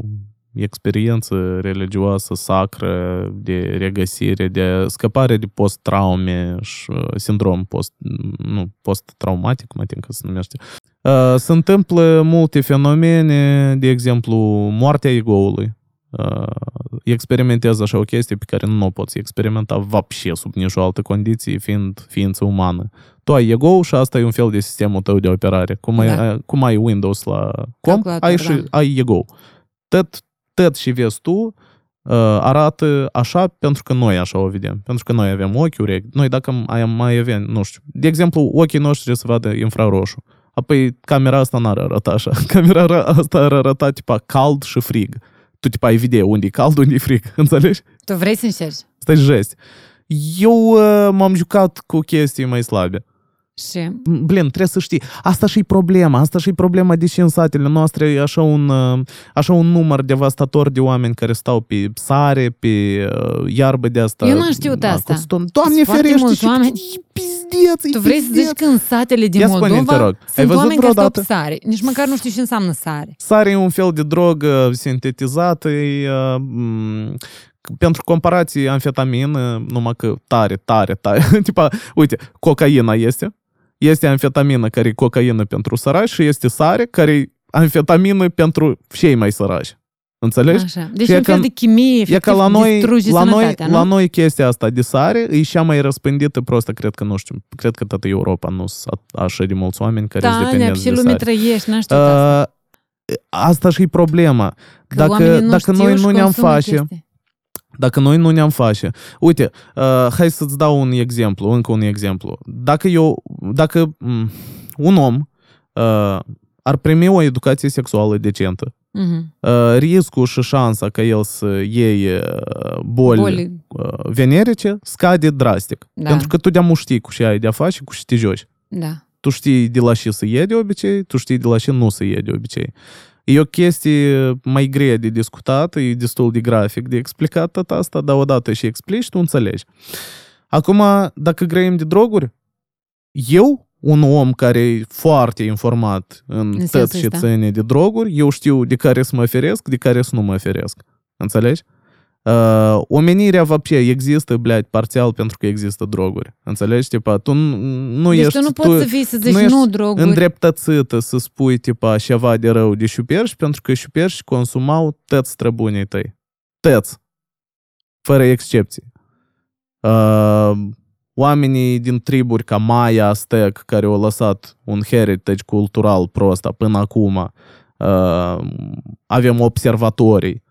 experiență religioasă sacră, de regăsire, de scăpare de post-traume și uh, sindrom post, nu, post-traumatic, mă tem că se numește. Uh, Se întâmplă multe fenomene, de exemplu, moartea ego-ului uh, experimentează așa o chestie pe care nu o poți experimenta vapșe sub nicio altă condiție, fiind ființă umană. Tu ai ego și asta e un fel de sistemul tău de operare. Cum, da. ai, cum ai Windows la com, ai, și, da. ai ego. Tot, tot și vezi tu arată așa pentru că noi așa o vedem. Pentru că noi avem ochi, urechi. Noi dacă mai avem, nu știu, de exemplu, ochii noștri se vadă infraroșu. Apoi camera asta n-ar arăta așa. Camera asta ar arăta tipa cald și frig. Tu tipa ai video unde e cald, unde e frig. <laughs> Înțelegi? Tu vrei să încerci? Asta e jesti. Eu uh, m-am jucat cu chestii mai slabe. Și Blin, trebuie să știi. Asta și-i problema. Asta și-i problema de și în satele noastre e așa un, uh, așa un număr devastator de oameni care stau pe sare, pe uh, iarbă de asta. Eu n-am știut da, asta. cu ston. Doamne Sunt foarte ferește, mulți și oameni. e pizdeț, e tu vrei să pizdeț. zici că în satele din Ia spune-mi, te Moldova rog, ai sunt văzut oameni care stau vreodată? pe sare. Nici măcar nu știu ce înseamnă sare. Sare e un fel de drogă sintetizată, e, uh, m, pentru comparație amfetamină, numai că tare, tare, tare. <laughs> Tipa, uite, cocaina este, este amfetamină care e cocaină pentru săraci și este sare care e amfetamină pentru cei mai săraci. Înțelegi? Așa. Deci Și e un fel ca- de chimie, E efectiv, ca la noi, distruge la, noi, sănătatea, la nu? noi chestia asta de sare e cea mai răspândită prostă, cred că, nu știu, cred că toată Europa nu sunt așa de mulți oameni care sunt Da, ne dependenți și de lume sare. trăiești, n-aș știu asta. Uh, asta și problema. Că dacă- oamenii nu dacă știu noi și nu ne-am consumă face- chestii. Dacă noi nu ne-am face... Uite, uh, hai să-ți dau un exemplu, încă un exemplu. Dacă eu, dacă m, un om uh, ar primi o educație sexuală decentă, Mhm. uh, riscul și șansa ca el să iei uh, boli, Boli. uh, venerice scade drastic. Da. Pentru că tu de-am știi cu ce ai de-a face, cu ce te joci. Da. Tu știi de la ce să iei de obicei, tu știi de la ce nu să iei de obicei. E o chestie mai grea de discutat, e destul de grafic de explicat tot asta, dar odată și explici, tu înțelegi. Acum, dacă grăim de droguri, eu, un om care e foarte informat în, În tot sensul ce ăsta. ține de droguri, eu știu de care să mă feresc, de care să nu mă feresc. Înțelegi? Uh, omenirea вообще există, блядь, parțial pentru că există droguri. Înțelegi? Tipa, tu nu, nu deci ești... tu nu poți să fii să zici nu ești nu droguri. îndreptățită să spui tipa ceva de rău de șuperși, pentru că șuperși consumau tăți străbunii tăi. Tăți. Fără excepții. Uh, oamenii din triburi ca Maya, Aztec, care au lăsat un heritage cultural prost până acum, uh, avem observatorii,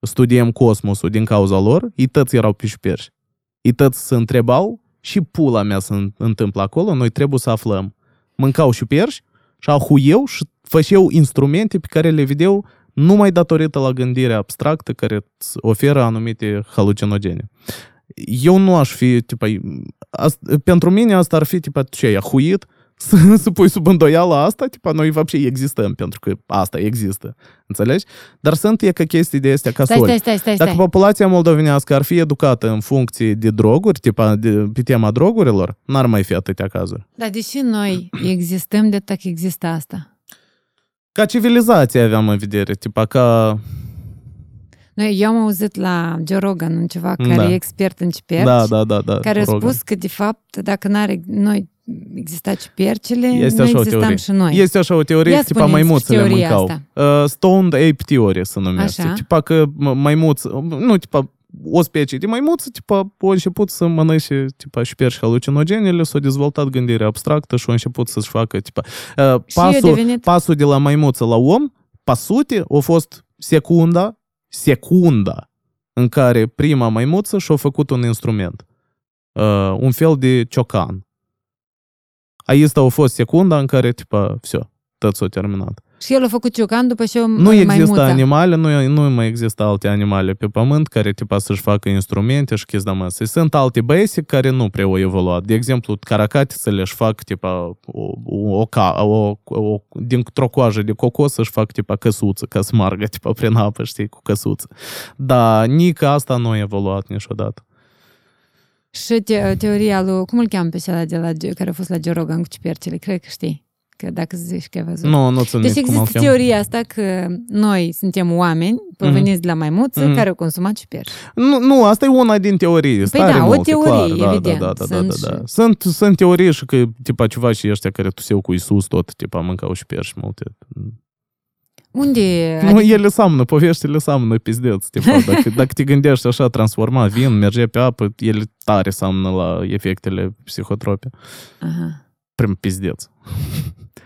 studiem cosmosul din cauza lor, ei toți erau pe șuperși. Ei toți se întrebau și pula mea se întâmplă acolo, noi trebuie să aflăm. Mâncau șuperși și ahuiau și făceau instrumente pe care le vedeau numai datorită la gândirea abstractă care îți oferă anumite halucinogene Eu nu aș fi, tipa, asta, pentru mine asta ar fi, tipa, ce, e ahuit? <laughs> Să, să pui sub îndoială asta, tipa, noi вообще existăm, pentru că asta există. Înțelegi? Dar sunt e că chestii de astea ca Stai, soli. stai, stai, stai, Dacă stai. populația moldovenească ar fi educată în funcție de droguri, tipa de, pe tema drogurilor, n-ar mai fi atâtea cazuri. Dar deși noi existăm de tak există asta. Ca civilizație aveam în vedere, tipa ca... noi, eu am auzit la Joe Rogan un ceva care Da. e expert în ciperci, Da, da, da, da. care a Rogan. spus că, de fapt, dacă n-ar noi exista cipercile, Este nu așa o existam teorie. și noi. Este așa o teorie, Ia că tipa spuneți maimuțele teoria mâncau. asta. Uh, stoned ape theory se numește. Așa. Tipa că m- maimuță, nu, tipa o specie de maimuță, tipa, au început să mănânce, tipa, șperși halucinogenele, s-a dezvoltat gândirea abstractă și au început să-și facă, tipa, uh, Și eu pasul, devenit... pasul de la maimuță la om, pe sute, a fost secunda, secunda în care prima maimuță și-a făcut un instrument. Uh, un fel de ciocan. Aici a fost secunda în care, tipa, все, tot s-a terminat. Și el a făcut ciocan după ce o Nu maimuță. există animale, nu, nu mai există alte animale pe pământ care tipa să-și facă instrumente și chestii de masă. Sunt alte basic care nu prea au evoluat. De exemplu, caracatițele își fac tipa o, o, o, ca- o, o dintr-o coajă de cocos să-și fac tipa căsuță, ca să margă tipa prin apă, știi, cu căsuță. Dar nici asta nu a evoluat niciodată. Și te, teoria lui, cum îl cheamă pe cel de la, care a fost la Joe Rogan cu cipercile? Cred că știi. Că dacă zici că ai văzut. Nu, nu țin Deci minte cum îl există cheamă. teoria asta că noi suntem oameni proveniți de la maimuță Mhm. care au consumat ciperci. Nu, nu, asta e una din teorii. Păi da, o multe, teorie, clar. evident. Da, da, da, da, Sunt da, da. și- Sunt, sunt teorii și că, tipa, ceva și ăștia care tuseau cu Isus tot, tipa, mâncau și perși multe. Unde? Nu, ele seamănă, poveștile seamănă pizdeț. Tipa, <laughs> dacă, dacă te gândești așa, transforma vin, merge pe apă, ele tare seamănă la efectele psihotrope. Aha prem pizdeț.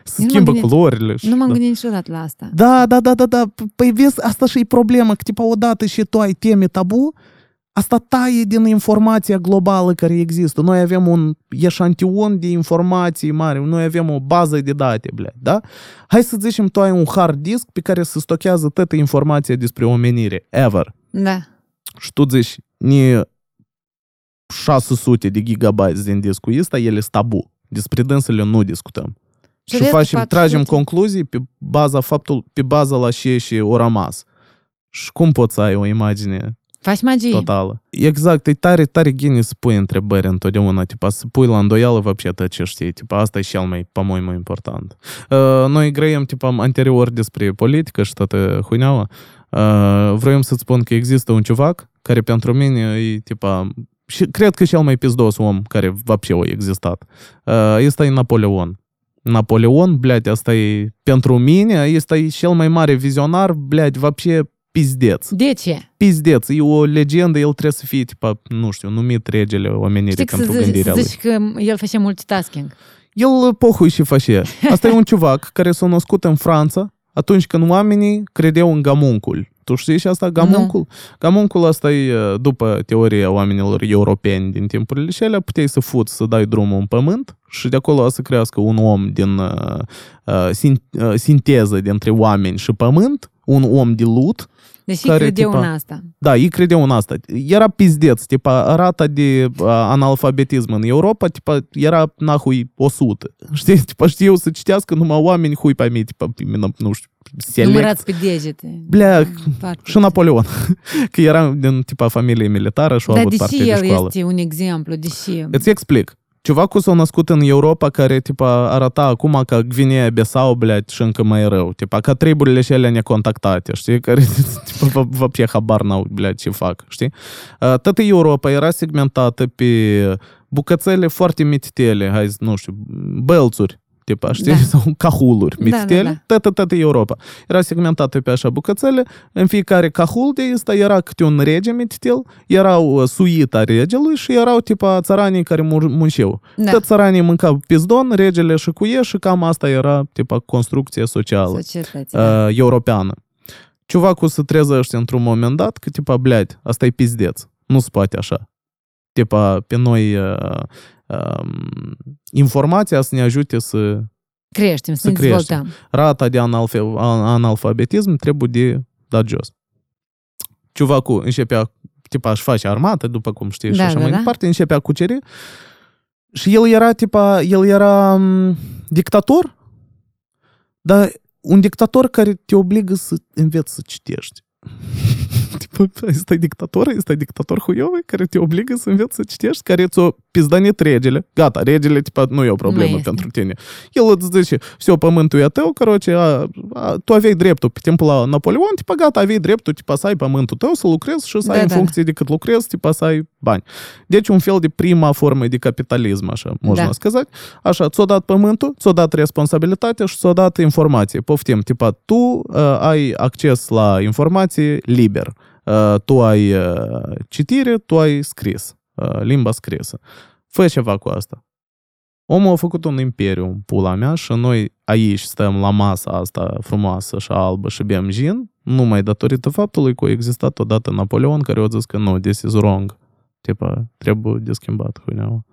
Se nu schimbă gândit, culorile. Și, nu m-am da. gândit niciodată la asta. Da, da, da, da, da. Păi vezi, asta și e problema, că tipa odată și tu teme tabu, asta taie din informația globală care există. Noi avem un eșantion de informații mare, noi avem o bază de date, blea, da? Hai să zicem, tu ai un hard disk pe care se stochează toată informația despre omenire, ever. Da. Și tu zici, ni 600 de gigabytes din discul ăsta, ele sunt tabu. Despre dânsele nu discutăm. Și restul facem, 400? tragem concluzii pe baza faptul, pe baza la ce și o rămas. Și cum poți să ai o imagine Faci magie. totală? Exact, e tare, tare gine să pui întrebări întotdeauna, tipa, să pui la îndoială вообще tot ce știi, tipa, asta e cel mai, по-моему, important. Uh, noi grăim, tipa, anterior despre politică și toată huineaua. Uh, vroiam să-ți spun că există un ciuvac care pentru mine e, tipa, și cred că cel mai pizdos om care вообще a existat. Uh, este e Napoleon. Napoleon, блядь, asta e, pentru mine, este e cel mai mare vizionar, блядь, вообще pizdeț. De ce? Pizdeț. E o legendă, el trebuie să fie, tipa, nu știu, numit regele omenirii Știi că să, pentru zici, gândirea să lui. zici că el face multitasking. El pohui și face. <laughs> Asta e un ciuvac care s-a născut în Franța atunci când oamenii credeau în gamuncul. tu știi și asta, gamuncul? Gamuncul asta e, după teoria oamenilor europeni din timpurile și alea, puteai să fuți, să dai drumul în pământ și de acolo să crească un om din uh, uh, sin, uh, sinteză dintre oameni și pământ, un om de lut, Deși care, credeau tipa, în asta. Da, ei credeau în asta. Era pizdeț, tipa, rata de analfabetism în Europa, tipa, era nahui 100. <laughs> Știi, tipa, știu să citească numai oameni hui pe mine, tipa, nu știu, select. Numărați pe degete. Blea, și Napoleon. <laughs> Că eram din tipa familie militară și au da, avut parte de școală. Dar deși el este un exemplu, deși... Îți explic. Ceva cu s-au născut în Europa care, tipa, arăta acum ca Gvinea, Besau, bleat, și încă mai rău. Tipa, ca treburile și ele necontactate, știi? Care, <laughs> tipa, vă, vă pie habar n-au, bleat, ce fac, știi? Toată Europa era segmentată pe bucățele foarte mititele, hai nu știu, belțuri tipa, știi? Da. Sau cahuluri Da, mititele, da, da. toată, toată Europa. Era segmentată pe așa bucățele, în fiecare cahul de ăsta era câte un rege mititel, erau uh, suita regelui și erau tipa țăranii care mur- munceau. Da, Tot țăranii mâncau pizdon, regele și cuie și cam asta era tipa construcție socială societății. da. uh, europeană. Ciuvacul se trezește într-un moment dat că tipa, blядь, asta e pizdeț. Nu se poate așa. Tipa, pe noi uh, um, informația să ne ajute să Creștem, să să ne creștem. dezvoltăm. rata de analfe, an- analfabetism trebuie de dat jos. Ciuvacul începea, tipa, își face armată, după cum știi, și Da, așa da, mai da. departe, începea cuceri și el era, tipa, el era m, dictator, dar un dictator care te obligă să înveți să citești. Tipa, <laughs> ăsta e dictator, ăsta e dictator huiovă care te obligă să înveți să citești, care ți-o pizdanit regele. Gata, regele, tipa, nu e o problemă este. pentru tine. El îți zice, все, pământul e a tău, короче, a, a, tu aveai dreptul pe timpul la Napoleon, tipa, gata, aveai dreptul, tipa, să ai pământul tău, să lucrezi și să ai Da, în da. funcție de cât lucrezi, tipa, să ai bani. Deci un fel de prima formă de capitalism, așa, можно Da. сказать. Așa, ți-o dat pământul, ți-o dat responsabilitatea și ți-o dat informație. Poftim, tipa, tu uh, ai acces la informație liber. Uh, tu ai uh, citire, tu ai scris, uh, limba scrisă. Fă ceva cu asta. Omul a făcut un imperiu în pula mea și noi aici stăm la masa asta frumoasă și albă și bem gin, numai datorită faptului că a existat odată Napoleon care a zis că nu, this is wrong. Tipa, trebuie de schimbat huineaua.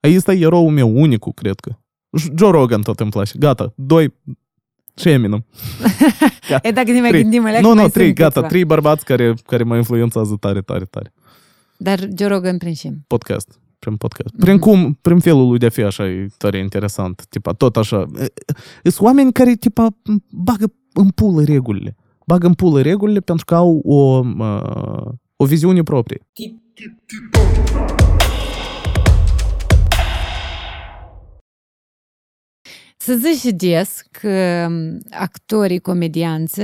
Aici este eroul meu, unicul, cred că. Și Joe Rogan tot îmi place. Gata, doi și Eminem. <laughs> E dacă ne mai Trei. gândim, alea Nu, că nu, mai trei, sunt gata, câțiva. trei bărbați care, care mă influențează tare, tare, tare. Dar Joe Rogan prin ce? Podcast. Prin podcast. Prin cum, prin felul lui de a fi așa, e tare interesant. Tipa, tot așa. Sunt oameni care, tipa, bagă în pulă regulile. Bagă în pulă regulile pentru că au o, uh, o viziune proprie. Să zici des să zăjidesc actorii comedianți,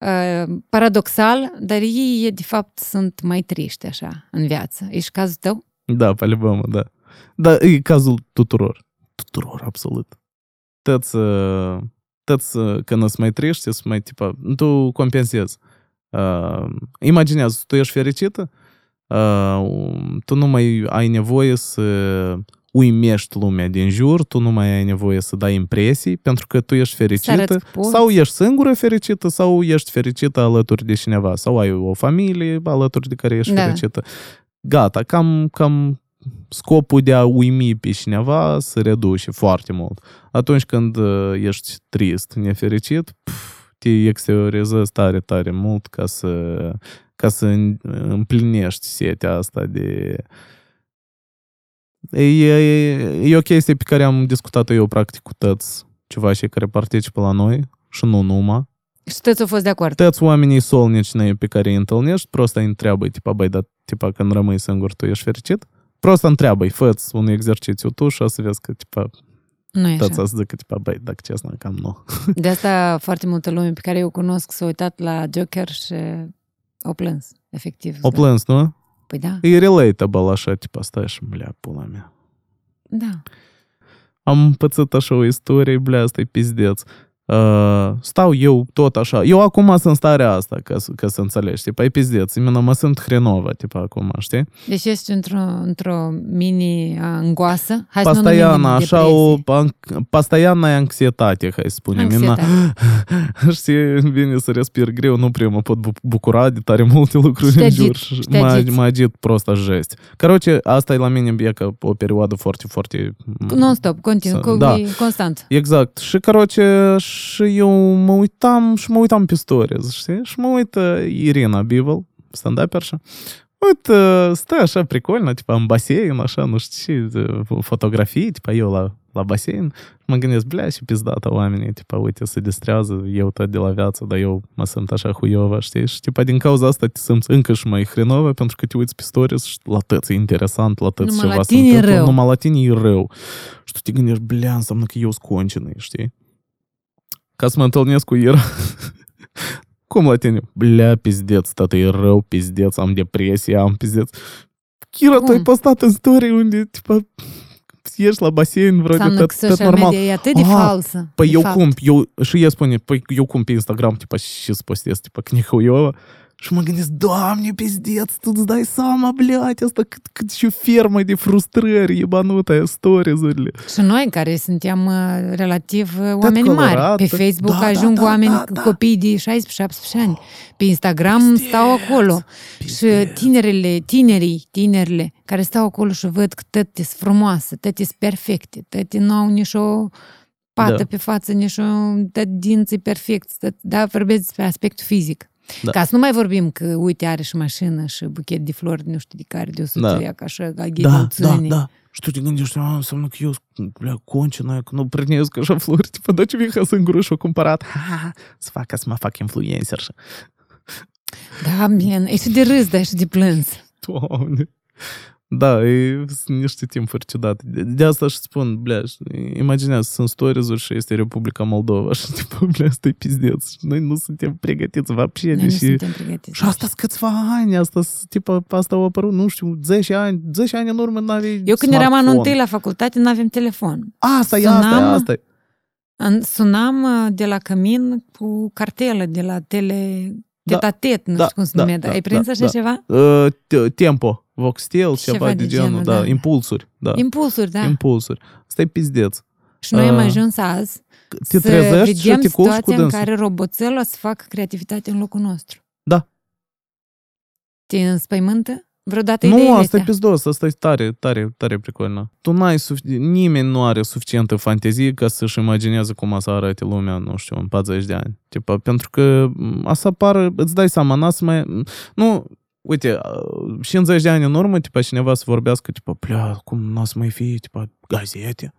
ă, paradoxal, dar ei, de fapt, sunt mai triști așa în viață. Ești cazul tău? Da, pe da. Da, e cazul tuturor. Tuturor, absolut. Tăți, ă, tăți ă, când îți mai triști, îți mai, tipa, tu compensezi. Uh, imaginează, tu ești fericită, uh, tu nu mai ai nevoie să uimești lumea din jur, tu nu mai ai nevoie să dai impresii, pentru că tu ești Să arăți fericită, că poți. sau ești singură fericită, sau ești fericită alături de cineva, sau ai o familie alături de care ești Da. fericită. Gata, cam, cam scopul de a uimi pe cineva se reduce foarte mult. Atunci când uh, ești trist, nefericit, pf, te exteriorizezi tare, tare mult ca să, ca să în- împlinești setea asta de... E, e, e o chestie pe care am discutat-o eu practic cu toți ceva și care participă la noi și nu numai. Și toți au fost de acord. Toți oamenii solnicini pe care îi întâlnești, prost îi întreabă, tipa, băi, dar tipa, când rămâi singur, tu ești fericit? Prost întreabă, fă-ți un exercițiu tu și o să vezi că, tipa, Nu e toți așa. o să zică, tipa, băi, dacă chestia cam nu. <laughs> De asta foarte multă lume pe care eu cunosc s-a uitat la Joker și au plâns, efectiv. O plâns, nu? Păi da, E relatable așa, tipa, stai și, blea, pula mea. da. Am pățit așa o istorie, blea, asta e pizdeț. Uh, stau eu tot așa. Eu acum sunt în starea asta, ca, să- ca să înțelegi. Tipa, e pizdeț. Imенно mă simt hrenovă, tipa, acum, știi? Deci ești într-o, într-o mini angoasă. Hai să nu Постоянно, numim așa o an- постоянная anxietate, hai să spunem. Imенно, Anxietate. <laughs> știi, vine să respir greu, nu prea mă pot bu- bucura de tare multe lucruri Și te în jur. agit, și și te Mă, agiți. mă agit prost jesti. Короче, asta e la mine e ca o perioadă foarte, foarte... Non-stop, continuu, Să- cu, da. constant. Exact. Și, короче, și eu mă uitam și mă uitam pe stories, știi? Și mă uită Irina Bivel, stand-up așa. Uite, stă așa pricolnă, tipa în basein, așa, nu știu ce, fotografii, tipa eu la, la basein. Mă gândesc, blea, și pizdată oamenii, tipa, uite, se distrează, eu tot de la viață, dar eu mă simt așa huiova, știi? Și tipa, din cauza asta te simți încă și mai hrenovă, pentru că te uiți pe stories și la tăți e interesant, la tăți numai ceva la tine se întâmplă, rău. numai la tine e rău. Și tu te gândești, blea, înseamnă că eu sunt concină, știi? Ca să mă întâlnesc cu Ira. <laughs> Cum la tine? Bля, pizdeț, tată, e rău, pizdeț, am depresie, am pizdeț. Ira, tu ai Cum? postat în story unde, tipa, ești la basein, vreo de Înseamnă tot, că tot social normal. media e atât de Ah, falsă. Păi de eu fapt. cum, eu, și el spune, păi eu cum pe Instagram, tipa, și să postez, tipa, <laughs> că nehuiova. Și mă gândesc, doamne, pizdeț, tu îți dai seama, блядь, asta cât, cât și fermă de frustrări, ebanută aia stories-urile. Și noi, care suntem uh, relativ uh, oameni mari, colorat, pe Facebook da, ajung da, da, oameni, da, da. copii de 16-17 ani. Pe Instagram Pizdeț, stau acolo. Și pizdeț. tinerele, tinerii, tinerile, care stau acolo și văd că tăte sunt frumoase, tăte sunt perfecte, tăte nu au nici o pată Da. pe față, nici o tăte dinții perfecți. Tăte, da, vorbesc despre aspectul fizic. Da. Ca să nu mai vorbim că, uite, are și mașină și buchet de flori, nu știu de care, de o să Da. da. ca așa, ca Da, da, ghidințâni. da. Și tu te gândești, a, înseamnă că eu sunt, bля, concină, că nu prănesc așa flori, tipa, da ce vieha singură și-o cumpărat, ha, ha, să fac ca să mă fac influencer și, Da, bine, e și de râs, dar e și de plâns. doamne. Da, e, sunt niște timpuri ciudate. De, de asta și spun, bля, imaginează, sunt stories și este Republica Moldova și, tipa, bля, asta e pizdeț. Și Noi nu suntem pregătiți вообще, Noi nu deși... suntem pregătiți. Și asta sunt câțiva ani, asta, tipa, asta au apărut, nu știu, 10 ani, 10 ani în urmă n-aveai Eu când eram anul smartphone. întâi la facultate, nu avem telefon. Asta e, asta e, Sunam- asta e. În- Sunam uh, de la cămin cu cartelă, de la tele... Da. Tetatet, nu Da, știu cum se da, numea, da, dar ai prins da, așa da. ceva? Uh, te- tempo, voxtel, Ceva ceva de de genul, genul, da, da. impulsuri, da, Impulsuri, da. impulsuri. Asta e pizdeț. Și noi am Uh, ajuns azi Te să trezești și vedem te culci cu situația în dânsul. care roboțelul o să facă creativitate în locul nostru. Da. Te înspăimântă vreodată Nu, ideile asta e astea? pizdos, asta e tare, tare, tare pricolnă. Tu n-ai, sufic- nimeni nu are suficientă fantezie ca să-și imagineze cum o să arate lumea, nu știu, în 40 de ani. Tipa, pentru că m, asta pară, îți dai seama, n să mai... Nu, uite, uh, 50 de ani în urmă, tipa, cineva să vorbească, tipa, plea, cum n să mai fie, tipa, gazete?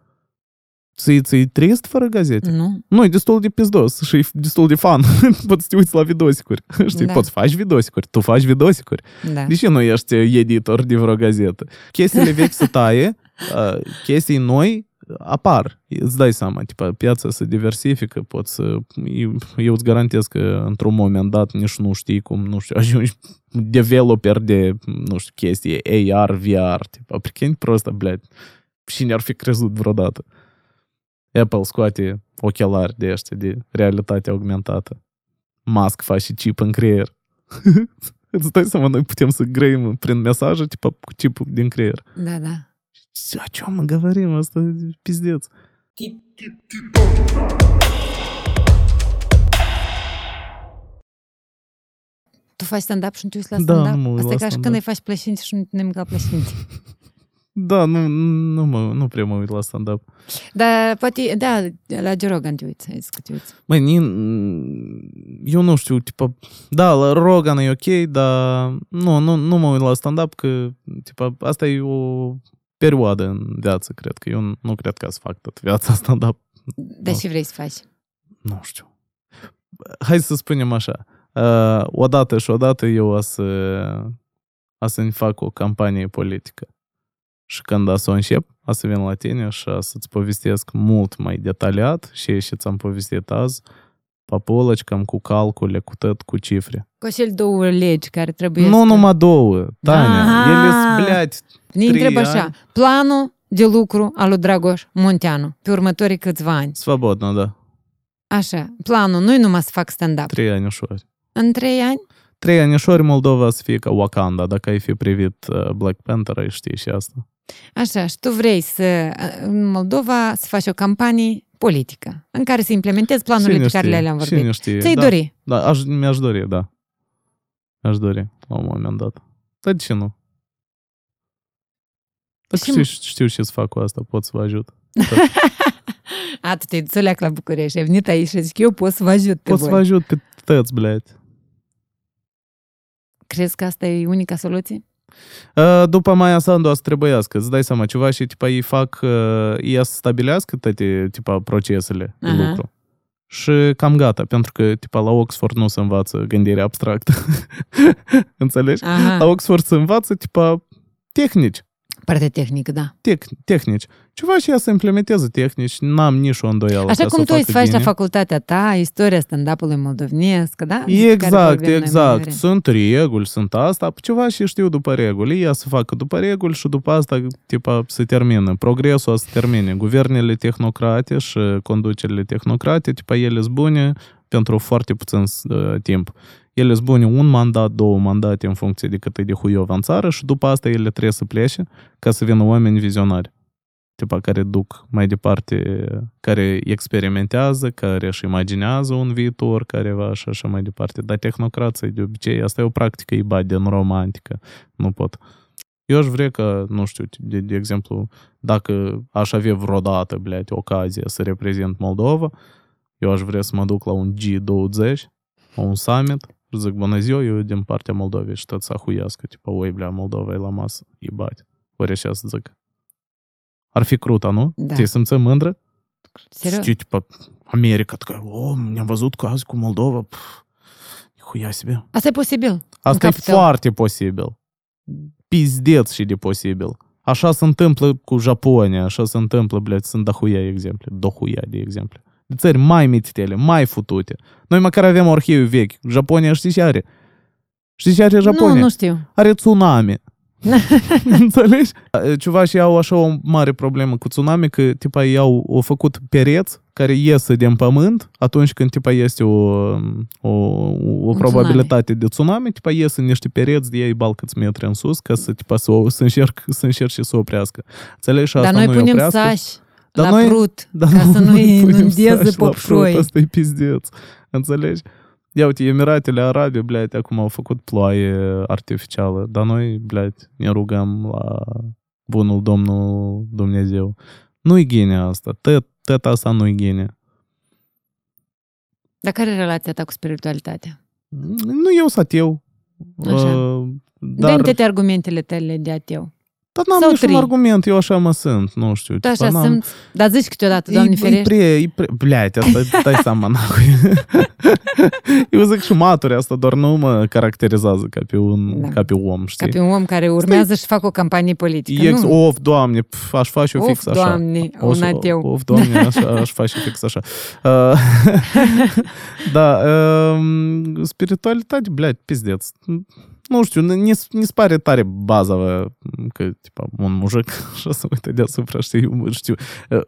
Ți-i, ți trist fără gazete? Nu. Nu, e destul de pizdos și e destul de fan. <laughs> poți să te uiți la vidosicuri. <laughs> Știi, Da. poți faci vidosicuri, tu faci vidosicuri. Da. De ce nu ești editor de vreo gazetă? Chestiile vechi se taie, uh, chestii noi apar. Îți dai seama, tipa, piața se diversifică, poți să... Eu, eu îți garantez că într-un moment dat nici nu știi cum, nu știu, <laughs> ajungi developer de, nu știu, chestii AR, VR, tipa, prichin prost, blядь. Cine ar fi crezut vreodată? Apple scoate ochelari de ăștia de realitate augmentată. Musk face chip în creier. <laughs> Îți dai seama, noi putem să grăim prin mesaje, tipa, cu chipul din creier. Da, da. О чем мы говорим? Asta e pizdeț. Tu faci stand-up și nu te uiți la Da, stand-up? nu mă Asta e ca și stand-up. când îi faci plășinți și nu te nimic la plășinți. Da, nu, nu, mă, nu prea mă uit la stand-up. Dar poate, da, la Rogan te uiți, ai zis că te uiți. Măi, eu nu știu, tipa, da, la Rogan e ok, dar nu, nu, nu mă uit la stand-up, că, tipa, asta e o perioadă în viață, cred că eu nu- nu cred că să fac tot viața stand-up. Dar Nu. și vrei să faci. Nu știu. Hai să spunem așa. Uh, odată și odată eu o să, o să-mi fac o campanie politică. Și când o să o încep, o să vin la tine și o să-ți povestesc mult mai detaliat și și ți-am povestit azi pe polăcicam, cu calcule, cu tot, cu cifre. Cosel două legi care trebuie Nu să... numai două, Tania. Aha. Ele sunt, bleați, Ne întreb așa, planul de lucru al lui Dragoș Munteanu pe următorii câțiva ani. Svobodnă, da. Așa, planul nu-i numai să fac stand-up. Trei ani ușori. În trei ani? Trei ani ușori Moldova să fie ca Wakanda, dacă ai fi privit Black Panther, ai știi și asta. Așa, și tu vrei să în Moldova să faci o campanie politică, în care să implementezi planurile Cine pe care știe? le-am vorbit. Cine știe? Ți-ai da. dori. Da, aș, mi-aș dori, da. Mi-aș dori, la un moment dat. Dar de ce nu? Dacă Și- știu, știu ce să fac cu asta, pot să vă ajut. A, tu te-ai dus leac la București, ai venit aici și zic, eu pot să vă ajut pe Pot să voi. vă ajut pe tăți, blядь. Crezi că asta e unica soluție? Uh, După Maia Sandu o să trebuiască, îți dai seama, ceva și tipa ei fac, uh, ei să stabilească toate tipa procesele de Aha. lucru. Și cam gata, pentru că tipa la Oxford nu se învață gândire abstractă. <laughs> Înțelegi? Aha, La Oxford se învață tipa tehnici. Partea tehnică, da. Tec- tehnici. Ceva și ea să implementeze tehnici, n-am nici o îndoială. Așa ca cum să tu îți facă faci la bine. facultatea ta, istoria stand-up-ului moldovnesc, da? Despre care Exact, vorbim noi mai exact. devreme. Sunt reguli, sunt asta, ceva și știu după reguli. Ea să facă după reguli și după asta, tipa, se termină. Progresul o să termine. Guvernele tehnocrate și conducerile tehnocrate, tipa, ele sunt bune pentru foarte puțin uh, timp. Ele sunt bune un mandat, două mandate în funcție de cât e de huiov în țară și după asta ele trebuie să plece ca să vină oameni vizionari. Tipa, care duc mai departe, care experimentează, care își imaginează un viitor, care va și așa mai departe. Dar tehnocrații, de obicei, asta e o practică iba din romantică. Nu pot. Eu aș vrea că, nu știu, de, de exemplu, dacă aș avea vreodată, blядь, ocazie să reprezint Moldova, eu aș vrea să mă duc la un G20, la un summit, și zic, bună ziua, eu din partea Moldovei și tot să ahuiască, tipa, oi, blea, Moldova e la masă, ibat. Ori așa să zic. Ar fi crută, nu? Da. Te simți mândră? Serios? Știi, tipa, America, така, o, ne-am văzut caz cu Moldova, pf, huia себе. Asta e posibil. Asta e capul tău. foarte posibil. Pizdeț și de posibil. Așa se întâmplă cu Japonia, așa se întâmplă, blядь, sunt dahuia exemple, dohuia de exemple. De țări mai mititele, mai futute. Noi măcar avem arhive vechi. Japonia știi ce are? Știi ce are Japonia? Nu, nu știu. Are tsunami. <laughs> Înțelegi? Ceva și au așa o mare problemă cu tsunami, că tipa ei au, au făcut pereți care iese din pământ atunci când tipa este o, o, o probabilitate de tsunami, tipa iese niște pereți de ei bal câți metri în sus ca să, tipa, să, o- să, încerc, să încerce să o oprească. Înțelegi? Și Dar asta noi nu punem oprească. sași Dar la noi- prut, <laughs> Dar ca să nu punem inundeze saci la popșoi. prut, Asta e pizdeț. Înțelegi? Ia uite, Emiratele Arabe, blядь, acum au făcut ploaie artificială, dar noi, blядь, ne rugăm la bunul Domnul Dumnezeu. Nu-i ghine asta, tot, tot asta nu-i ghine. Dar care e relația ta cu spiritualitatea? Nu eu sunt ateu. Așa. Uh, Dar... dar, Dă-mi argumentele tale de ateu. Dar n-am Sau niciun tri. argument, eu așa mă sunt, nu știu. Tu așa n-am... sunt, dar zici câteodată, doamne e, ferește. E pre, e pre, bleate, asta, <laughs> dai seama, nahui. <laughs> eu zic și maturi asta, doar nu mă caracterizează ca pe un, da. ca pe om, știi? Ca pe un om care urmează Stai. și fac o campanie politică, Ex, nu? Of, doamne, pf, aș face-o of, fix așa. doamne, o, un ateu. Of, doamne, <laughs> așa, aș face fix așa. Uh, da, uh, spiritualitate, bleate, pizdeț Nu știu, ni se pare tare bazavă că, tipa, un mujic <laughs> așa se uită deasupra, știi, eu știu. Uh,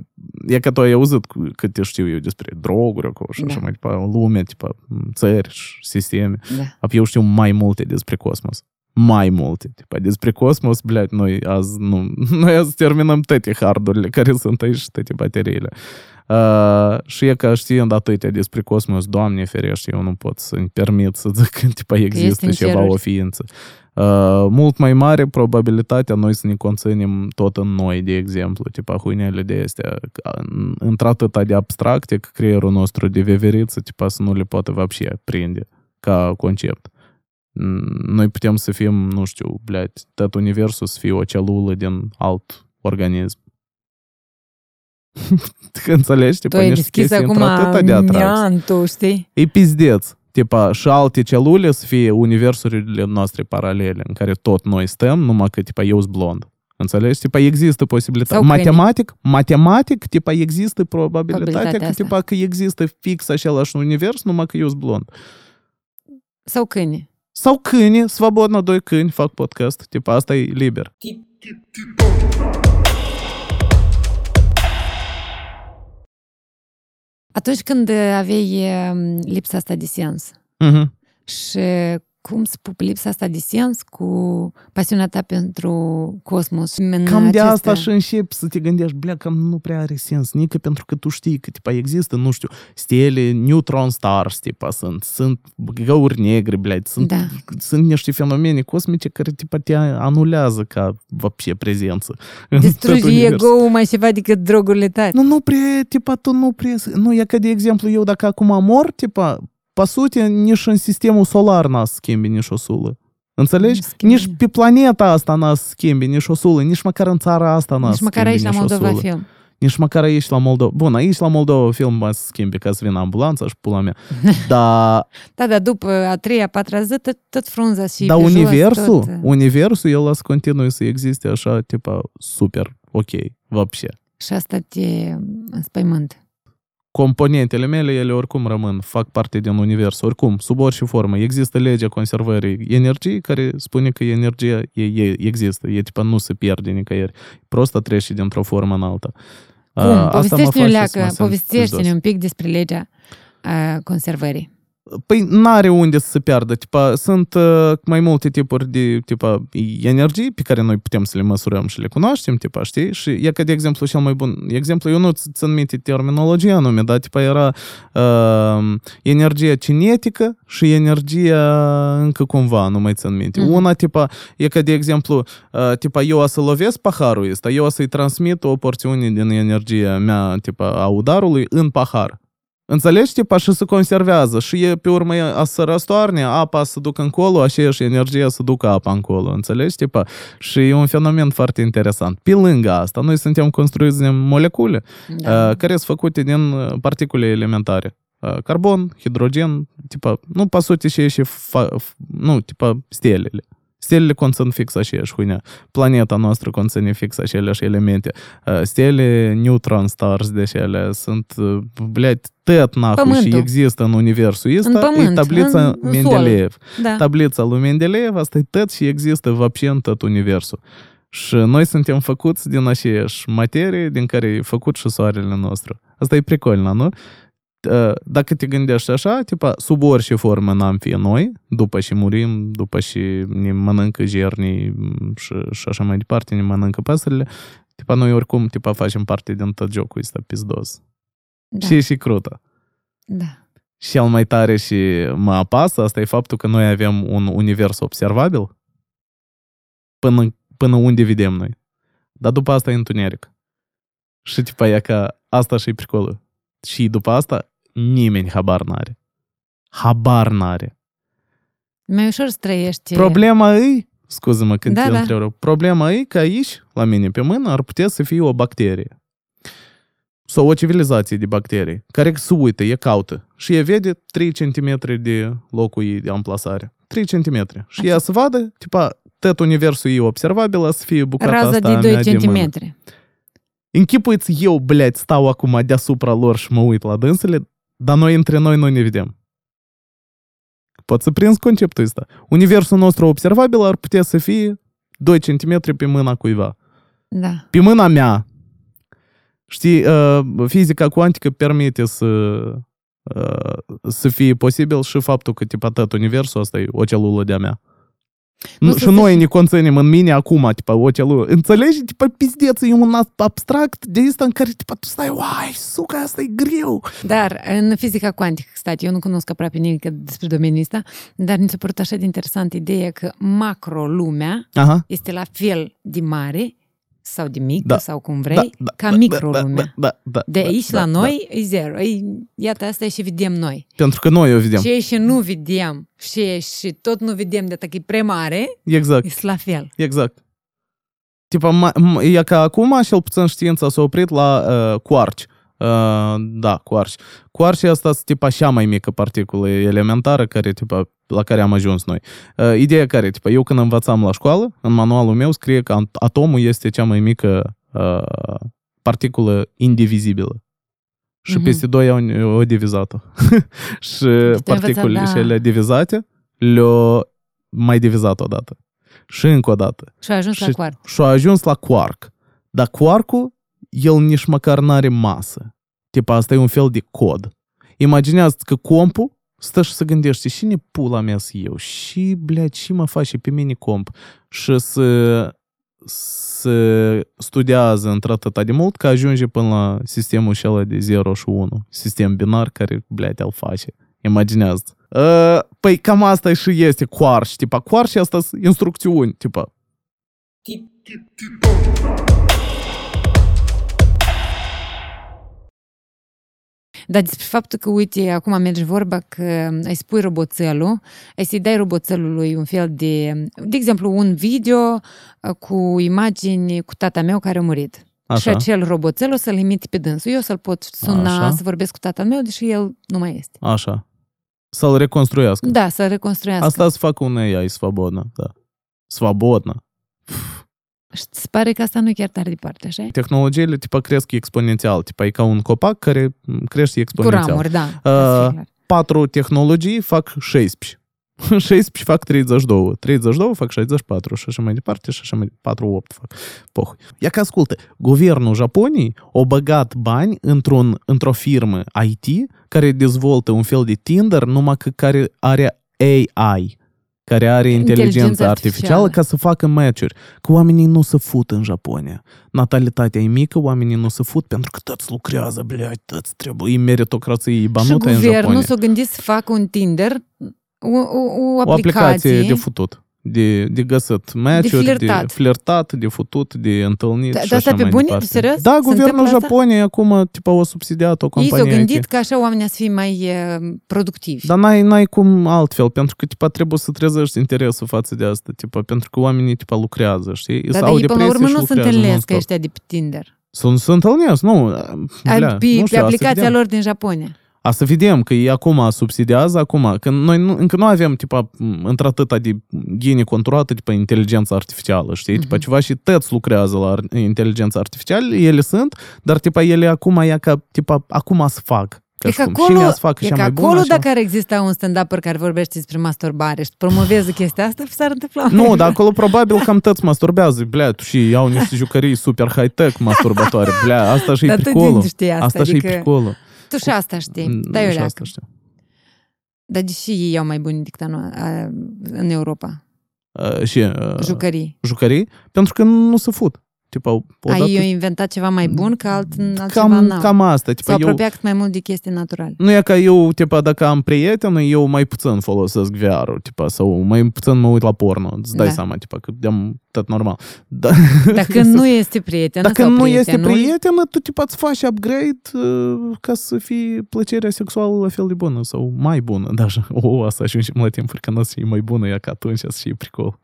E că tu ai auzit cu- câte știu eu despre droguri acolo și Da. așa mai departe, lume, tipa, țări și sisteme. Da. Ap eu știu mai multe despre cosmos. Mai multe. Tipa, despre cosmos, blядь, noi azi, nu, <laughs> noi azi terminăm toate hardurile care sunt aici și toate bateriile. Uh, și e că știind atâtea despre cosmos, Doamne ferește, eu nu pot să-mi permit să zic că tipa, există în ceva, ceruri. o ființă. Uh, mult mai mare probabilitatea noi să ne conținem tot în noi, de exemplu, tipa huinele de astea, în- într-atâta de abstracte că creierul nostru de veveriță, tipa să nu le poate вообще prinde ca concept. Mm, Noi putem să fim, nu știu, blядь, tot universul să fie o celulă din alt organism. <laughs> Înțelegi? Tu ai deschis acum miantul, știi? E pizdeț. Tipa, și alte celule să fie universurile noastre paralele, în care tot noi stăm, numai că, tipa, eu sunt blond. Înțelegi? Tipa, există posibilitatea. Matematic, matematic, tipa, există probabilitatea, probabilitatea că, tipa, că există fix același univers, numai că eu sunt blond. Sau câini. Sau câini, svobodna, doi câini, fac podcast. Tipa, asta e liber. Tip, tip, tip. Atunci când aveai um, lipsa asta de sens Mhm. și cum să pup lipsa asta de sens cu pasiunea ta pentru cosmos. și în Cam de aceste- asta și începi să te gândești, blea, cam nu prea are sens, nică pentru că tu știi că, tipa, există, nu știu, stele, neutron stars, tipa, sunt, sunt găuri negre, blea, sunt, Da. sunt niște fenomene cosmice care, tipa, te anulează ca, вообще, prezență. în tot Distruge universul. ego-ul mai ceva decât drogurile tale. Nu, nu prea, tipa, tu nu prea... Nu, e ca, de exemplu, eu dacă acum mor, tipa, по сути, nici în sistemul solar n-a să schimbi nici o sulă. Înțelegi? Nu schimbi. Nici pe planeta asta n-a să schimbi nici o sulă, nici măcar în țara asta n-a Nici să măcar schimbi aici la nici o Moldova sulă. film. Nici măcar aici la Moldova. Bun, aici la Moldova film mai să schimbi ca să vină ambulanța și pula mea. Dar Da, dar după a treia, a patra zi, tot, tot frunza și dar pe jos, universul, tot, uh, universul, el să continue să existe așa, tipa, super, ok, вообще. Și asta te înspăimânt. componentele mele, ele oricum rămân, fac parte din univers, oricum, sub orice formă. Există legea conservării energiei care spune că energia e, e, există, e tipa nu se pierde nicăieri. Prosta trece dintr-o formă în alta. Cum? A, asta mă Povestește-ne, face să mă leacă, simt povestește-ne pizdos. un pic despre legea a, conservării. Păi n-are unde să se piardă. Tipa, sunt uh, mai multe tipuri de tipa, energii pe care noi putem să le măsurăm și le cunoaștem, tipa, știi? Și e ca de exemplu cel mai bun exemplu, eu nu ți- țin minte terminologia anume, dar tipa era uh, energia cinetică și energia încă cumva, nu mai țin minte. Mhm. Una, tipa, e ca de exemplu, uh, tipa, eu o să lovesc paharul ăsta, eu o să-i transmit o porțiune din energia mea, tipa, a udarului în pahar. Înțelegi, tipa, și se conservează și e pe urmă a să răstoarne, apa să ducă încolo, aceeași energie să ducă apa încolo, înțelegi, tipa? Și e un fenomen foarte interesant. Pe lângă asta, noi suntem construiți din molecule Da. uh, care sunt făcute din uh, particule elementare. Uh, Carbon, hidrogen, tipa, nu, pe sute și și fa, f- nu, tipa, stelele. Stelele conțin fix aceeași huinea. Planeta noastră conține fix aceleași elemente. Uh, Stele, neutron stars, deci ele sunt, uh, blядь, tot nahui și Pământul. există în universul ăsta, pământ, e tablița în- în sol. Mendeleev. da. Tablița lui Mendeleev, asta e tot și există вообще în tot universul. Și noi suntem făcuți din aceeași materie din care e făcut și soarele nostru. Asta e pricolna, nu? Uh, Dacă te gândești așa, tipa, sub orice formă n-am fi noi, după și murim, după și ne mănâncă gernii și, și așa mai departe, ne mănâncă păsările, tipa, noi oricum, tipa, facem parte din tot jocul ăsta pizdos. Da. Și e și crută. da. Cel mai tare și mă apasă, asta e faptul că noi avem un univers observabil până, până unde vedem noi. Dar după asta e întuneric. Și tipa e că asta și e pricolul. Și după asta nimeni habar n-are. Habar n-are. Mai ușor să trăiești. Problema e, scuză-mă când Da, te da. întrerup, problema e că aici, la mine pe mână, ar putea să fie o bacterie. Sau o civilizație de bacterii, care se uită, e caută și e vede 3 cm de locul ei de amplasare. 3 cm. Și ea să vadă, tipa, tot universul e observabil, o să fie bucata Raza asta de a 2 mea de mână. centimetri. Închipuiți eu, blядь, stau acum deasupra lor și mă uit la dânsele, dar noi între noi nu ne vedem. Poți să prinzi conceptul ăsta. Universul nostru observabil ar putea să fie 2 cm pe mâna cuiva. Da. Pe mâna mea. Știi, uh, fizica cuantică permite să, uh, să fie posibil și faptul că, tipa, tot universul ăsta e o celulă de-a mea. Nu Nu, să și se noi fi- ne conținem în mine acum, tipa, o celulă. Înțelegi? Tipa, pizdeț, e un abstract de ăsta în care, tipa, tu stai, uai, suca, asta e greu. Dar în fizica cuantică, stat, eu nu cunosc aproape nimic despre domeniul ăsta, dar mi s-a părut așa de interesant ideea că macro-lumea Aha. este la fel de mare sau de mică Da. sau cum vrei, ca micro-lumea. Da, da, De da, aici da, la da. noi e zero. E, iată, asta e și vedem noi. Pentru că noi o vedem. Ce și nu vedem și, și tot nu vedem de că e prea mare, Exact. e la fel. Exact. Tipa, ma- m- e ca acum, cel puțin știința s-a oprit la uh, quarci. Uh, da, quarci. Quarci asta sunt tipa cea mai mică particulă elementară care, tipa, la care am ajuns noi. Uh, ideea care, tipa, eu când învățam la școală, în manualul meu scrie că at- atomul este cea mai mică uh, particulă indivizibilă. Și Mhm. peste doi ani au divizat-o. <laughs> și învățat, particulele da. cele divizate le-au mai divizat odată. Și încă o dată. Și a ajuns la Și- quark. Și a ajuns la quark. Dar quarkul, el nici măcar n-are masă. Tipa, asta e un fel de cod. Imaginează că compul stă și se gândește, și ne pula mea să eu? Și, blядь, și mă face pe mine comp? Și să, să studiază într-atâta de mult că ajunge până la sistemul acela de 0 și 1. Sistem binar care, blядь, îl face. Imaginează. Uh, păi cam asta și este coarș. Tipa, coarș asta sunt instrucțiuni. Tipa, Dar despre faptul că, uite, acum merge vorba că îi spui roboțelul, ai să-i dai roboțelului un fel de, de exemplu, un video uh, cu imagini cu tata meu care a murit. Așa. Și acel roboțel o să-l imite pe dânsul. Eu să-l pot suna, Așa. să vorbesc cu tata meu, deși el nu mai este. așa. Să-l reconstruiască. Da, să reconstruiască. Asta să facă un AI svobodă, da. Svobodă. Și ți pare că asta nu e chiar tare departe, așa? Tehnologiile, tipa, cresc exponențial. Tipa, e ca un copac care m, crește Cu exponențial. ramuri, da. Uh, Asta e clar. Patru tehnologii fac 16. 16 <laughs> fac 32, 32 fac 64 și așa mai departe și așa mai departe, 8 fac. Poh. Ia că ascultă, guvernul Japoniei a băgat bani într-un, într-o firmă IT care dezvoltă un fel de Tinder numai că care are AI, care are inteligența, artificială, artificială ca să facă meciuri. Că oamenii nu se fut în Japonia. Natalitatea e mică, oamenii nu se fut pentru că toți lucrează, bleai, toți trebuie. E meritocrație, e banută în Japonia. Și guvernul s-a gândit să facă un Tinder, o, o, o aplicație. O aplicație de futut. De, de găsit match-uri, de flirtat. flirtat, de futut, de întâlnit Da, și dar așa asta pe mai bune? departe. Serios? Da, Se guvernul întâmplă asta? Japoniei acum, tipa, o subsidiat o Ei companie s-au gândit IT. că așa oamenii să fie mai uh, productivi. Dar n-ai, n-ai cum altfel, pentru că, tipa, trebuie să trezești interesul față de asta, tipa, pentru că oamenii, tipa, lucrează, știi? Dar Sau de ei până la depresie urmă și nu se lucrează întâlnesc non-stop. ăștia de pe Tinder. Să se întâlnesc, nu, Ai, blea, pe, nu pe știu, asta aplicația vedem. lor din Japonia. A să vedem că ei acum subsidiază acum, că noi nu, încă nu avem tipa într-atâta de genie conturată, tipa inteligența artificială, știi? Mhm. Tipa ceva și tăți lucrează la ar- inteligența artificială, ele sunt, dar tipa ele acum e ca, tipa, acum să fac. Ca E și că cum. acolo, și mea să facă e cea că mai bună, acolo așa. dacă ar exista un stand-up care vorbește despre masturbare și promovează chestia asta, s-ar întâmpla. Nu, dar acolo probabil cam tăți masturbează, blea, tu și iau niște jucării super high-tech masturbatoare, blea, asta și e Dar tu pricolul. din știi asta, Asta și e adică pricolul. Tu și asta știi. Mm, Da, eu și leacă. asta știu. Dar deși ei au mai buni decât a no- a- în Europa, Uh, și uh, jucării. jucării, pentru că nu se fut. Tipa, odată Ai eu inventat ceva mai bun că alt, altceva Cam, n-au. cam asta. Tipa, S-au eu, apropiat cât mai mult de chestii naturale. nu e ca eu, tipa, dacă am prieten, eu mai puțin folosesc VR-ul, tipa, sau mai puțin mă uit la porno. Îți dai Da. seama, tipa, că am tot normal. Da. Dacă nu este prieten Dacă sau nu este prietenul, prietenă, tu tipa îți faci upgrade uh, ca să fie plăcerea sexuală la fel de bună sau mai bună. Da, așa. O, asta ajungem la timpuri când o să fie mai bună, ea că atunci să fie pricol.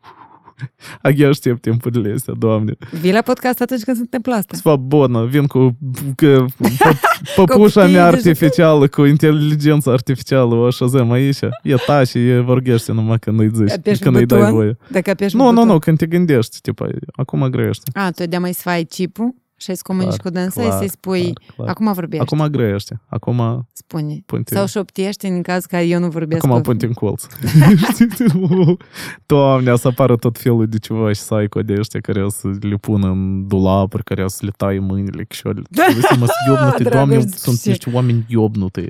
Abia aștept timpurile astea, doamne. Vii la podcast atunci când se întâmplă asta. Svobodă, vin cu că, pă- păpușa Copii mea de artificială, cu inteligență artificială, o așezăm aici, e tași, e vorbește numai când îi zici, Apeși când îi dai buton? voie. Dacă apeși Nu, un nu, buton. nu, când te gândești, tipa, acum grește. A, tu de mai să faci chipul și să comunici Clar, cu dânsa și clar, să-i spui, clar, clar. acum vorbești, Acum grește, acum spune. punte, Sau șoptiești în caz că eu nu vorbesc acum cu... punte în colț. <laughs> Doamne, o să apară tot felul de ceva și psycho de ăștia care o să le pună în dulapuri, care o să le taie mâinile, chișorile. <laughs> Să mă iobnute, Doamne, Dragoste, sunt ce- niște oameni iobnute.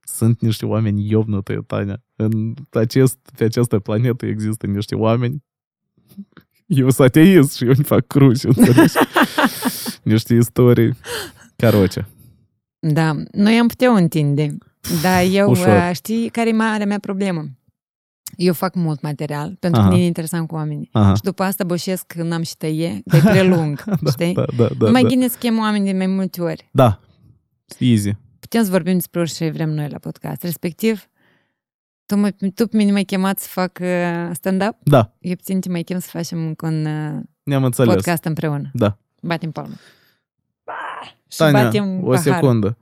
Sunt niște oameni iobnute, Tania. În acest, pe această planetă există niște oameni eu sunt ateist și eu nu fac cruci, înțelegi? Niște istorii. Caroce. Da, noi am putea întinde, dar eu, Ușor. uh, știi care e marea mea problemă? Eu fac mult material, pentru Aha. că nu e interesant cu oamenii. Aha. Și după asta boșesc că n-am și tăie, de prelung, <laughs> știi? Da, da, da. mai da. bine să chem oameni de mai multe ori. da. Easy. Putem să vorbim despre orice vrem noi la podcast. Respectiv, tu, mă, tu pe mine m-ai chemat să fac uh, stand-up, Da, eu pe tine te mai chem să facem încă un uh, ne-am înțeles. podcast împreună. Da. Batem palmă. Și Tania, batem o pahar. secundă.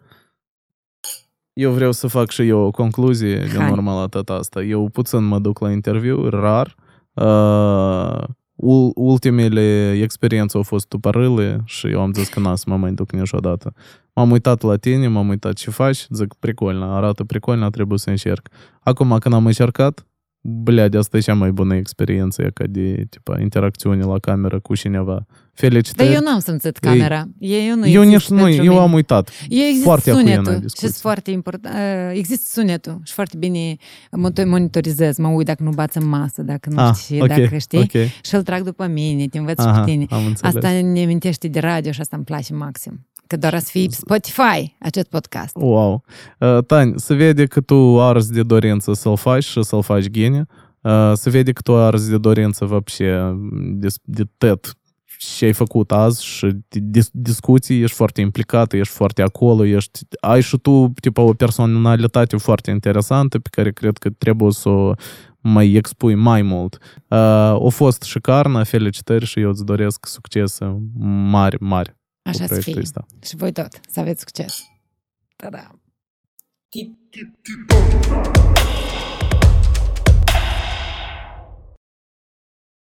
Eu vreau să fac și eu o concluzie din Hai. urma la tot asta. Eu puțin mă duc la interviu, rar. Uh, ul- ultimele experiențe au fost tupărâle și eu am zis că n-am să mă mai duc niciodată. M-am uitat la tine, m-am uitat ce faci, zic, pricolnă, arată pricolnă, trebuie să încerc. Acum, când am încercat, Bля, de asta e cea mai bună experiență, e ca de tipa, interacțiune la cameră cu cineva. Felicitări. Dar eu n-am simțit camera. Eu nu eu nici exist nu, pentru eu mine. am uitat. Eu există Foarte ahuienă sunetul și discuție. sunt foarte important. Există sunetul și foarte bine mă monitorizez, mă uit dacă nu bați în masă, dacă nu Ah, știi, ok, dacă știi. ok. Și îl trag după mine, te învăț și Aha, pe tine. am înțeles. Asta ne amintește de radio și asta îmi place maxim. Că doar să fie pe Spotify acest podcast. Wow. Uh, Tani, se vede că tu arzi de dorință să-l faci și să-l faci gine. Uh, se vede că tu arzi de dorință вообще de, de tot ce ai făcut azi și de dis- discuții, ești foarte implicată, ești foarte acolo, ești, ai și tu tipa, o personalitate foarte interesantă pe care cred că trebuie să o mai expui mai mult. Uh, a fost șicarnă, felicitări și eu îți doresc succese mari, mari Așa cu să proiectul fie. ăsta. Și voi tot, să aveți succes. Ta-da! Tip, tip, tip,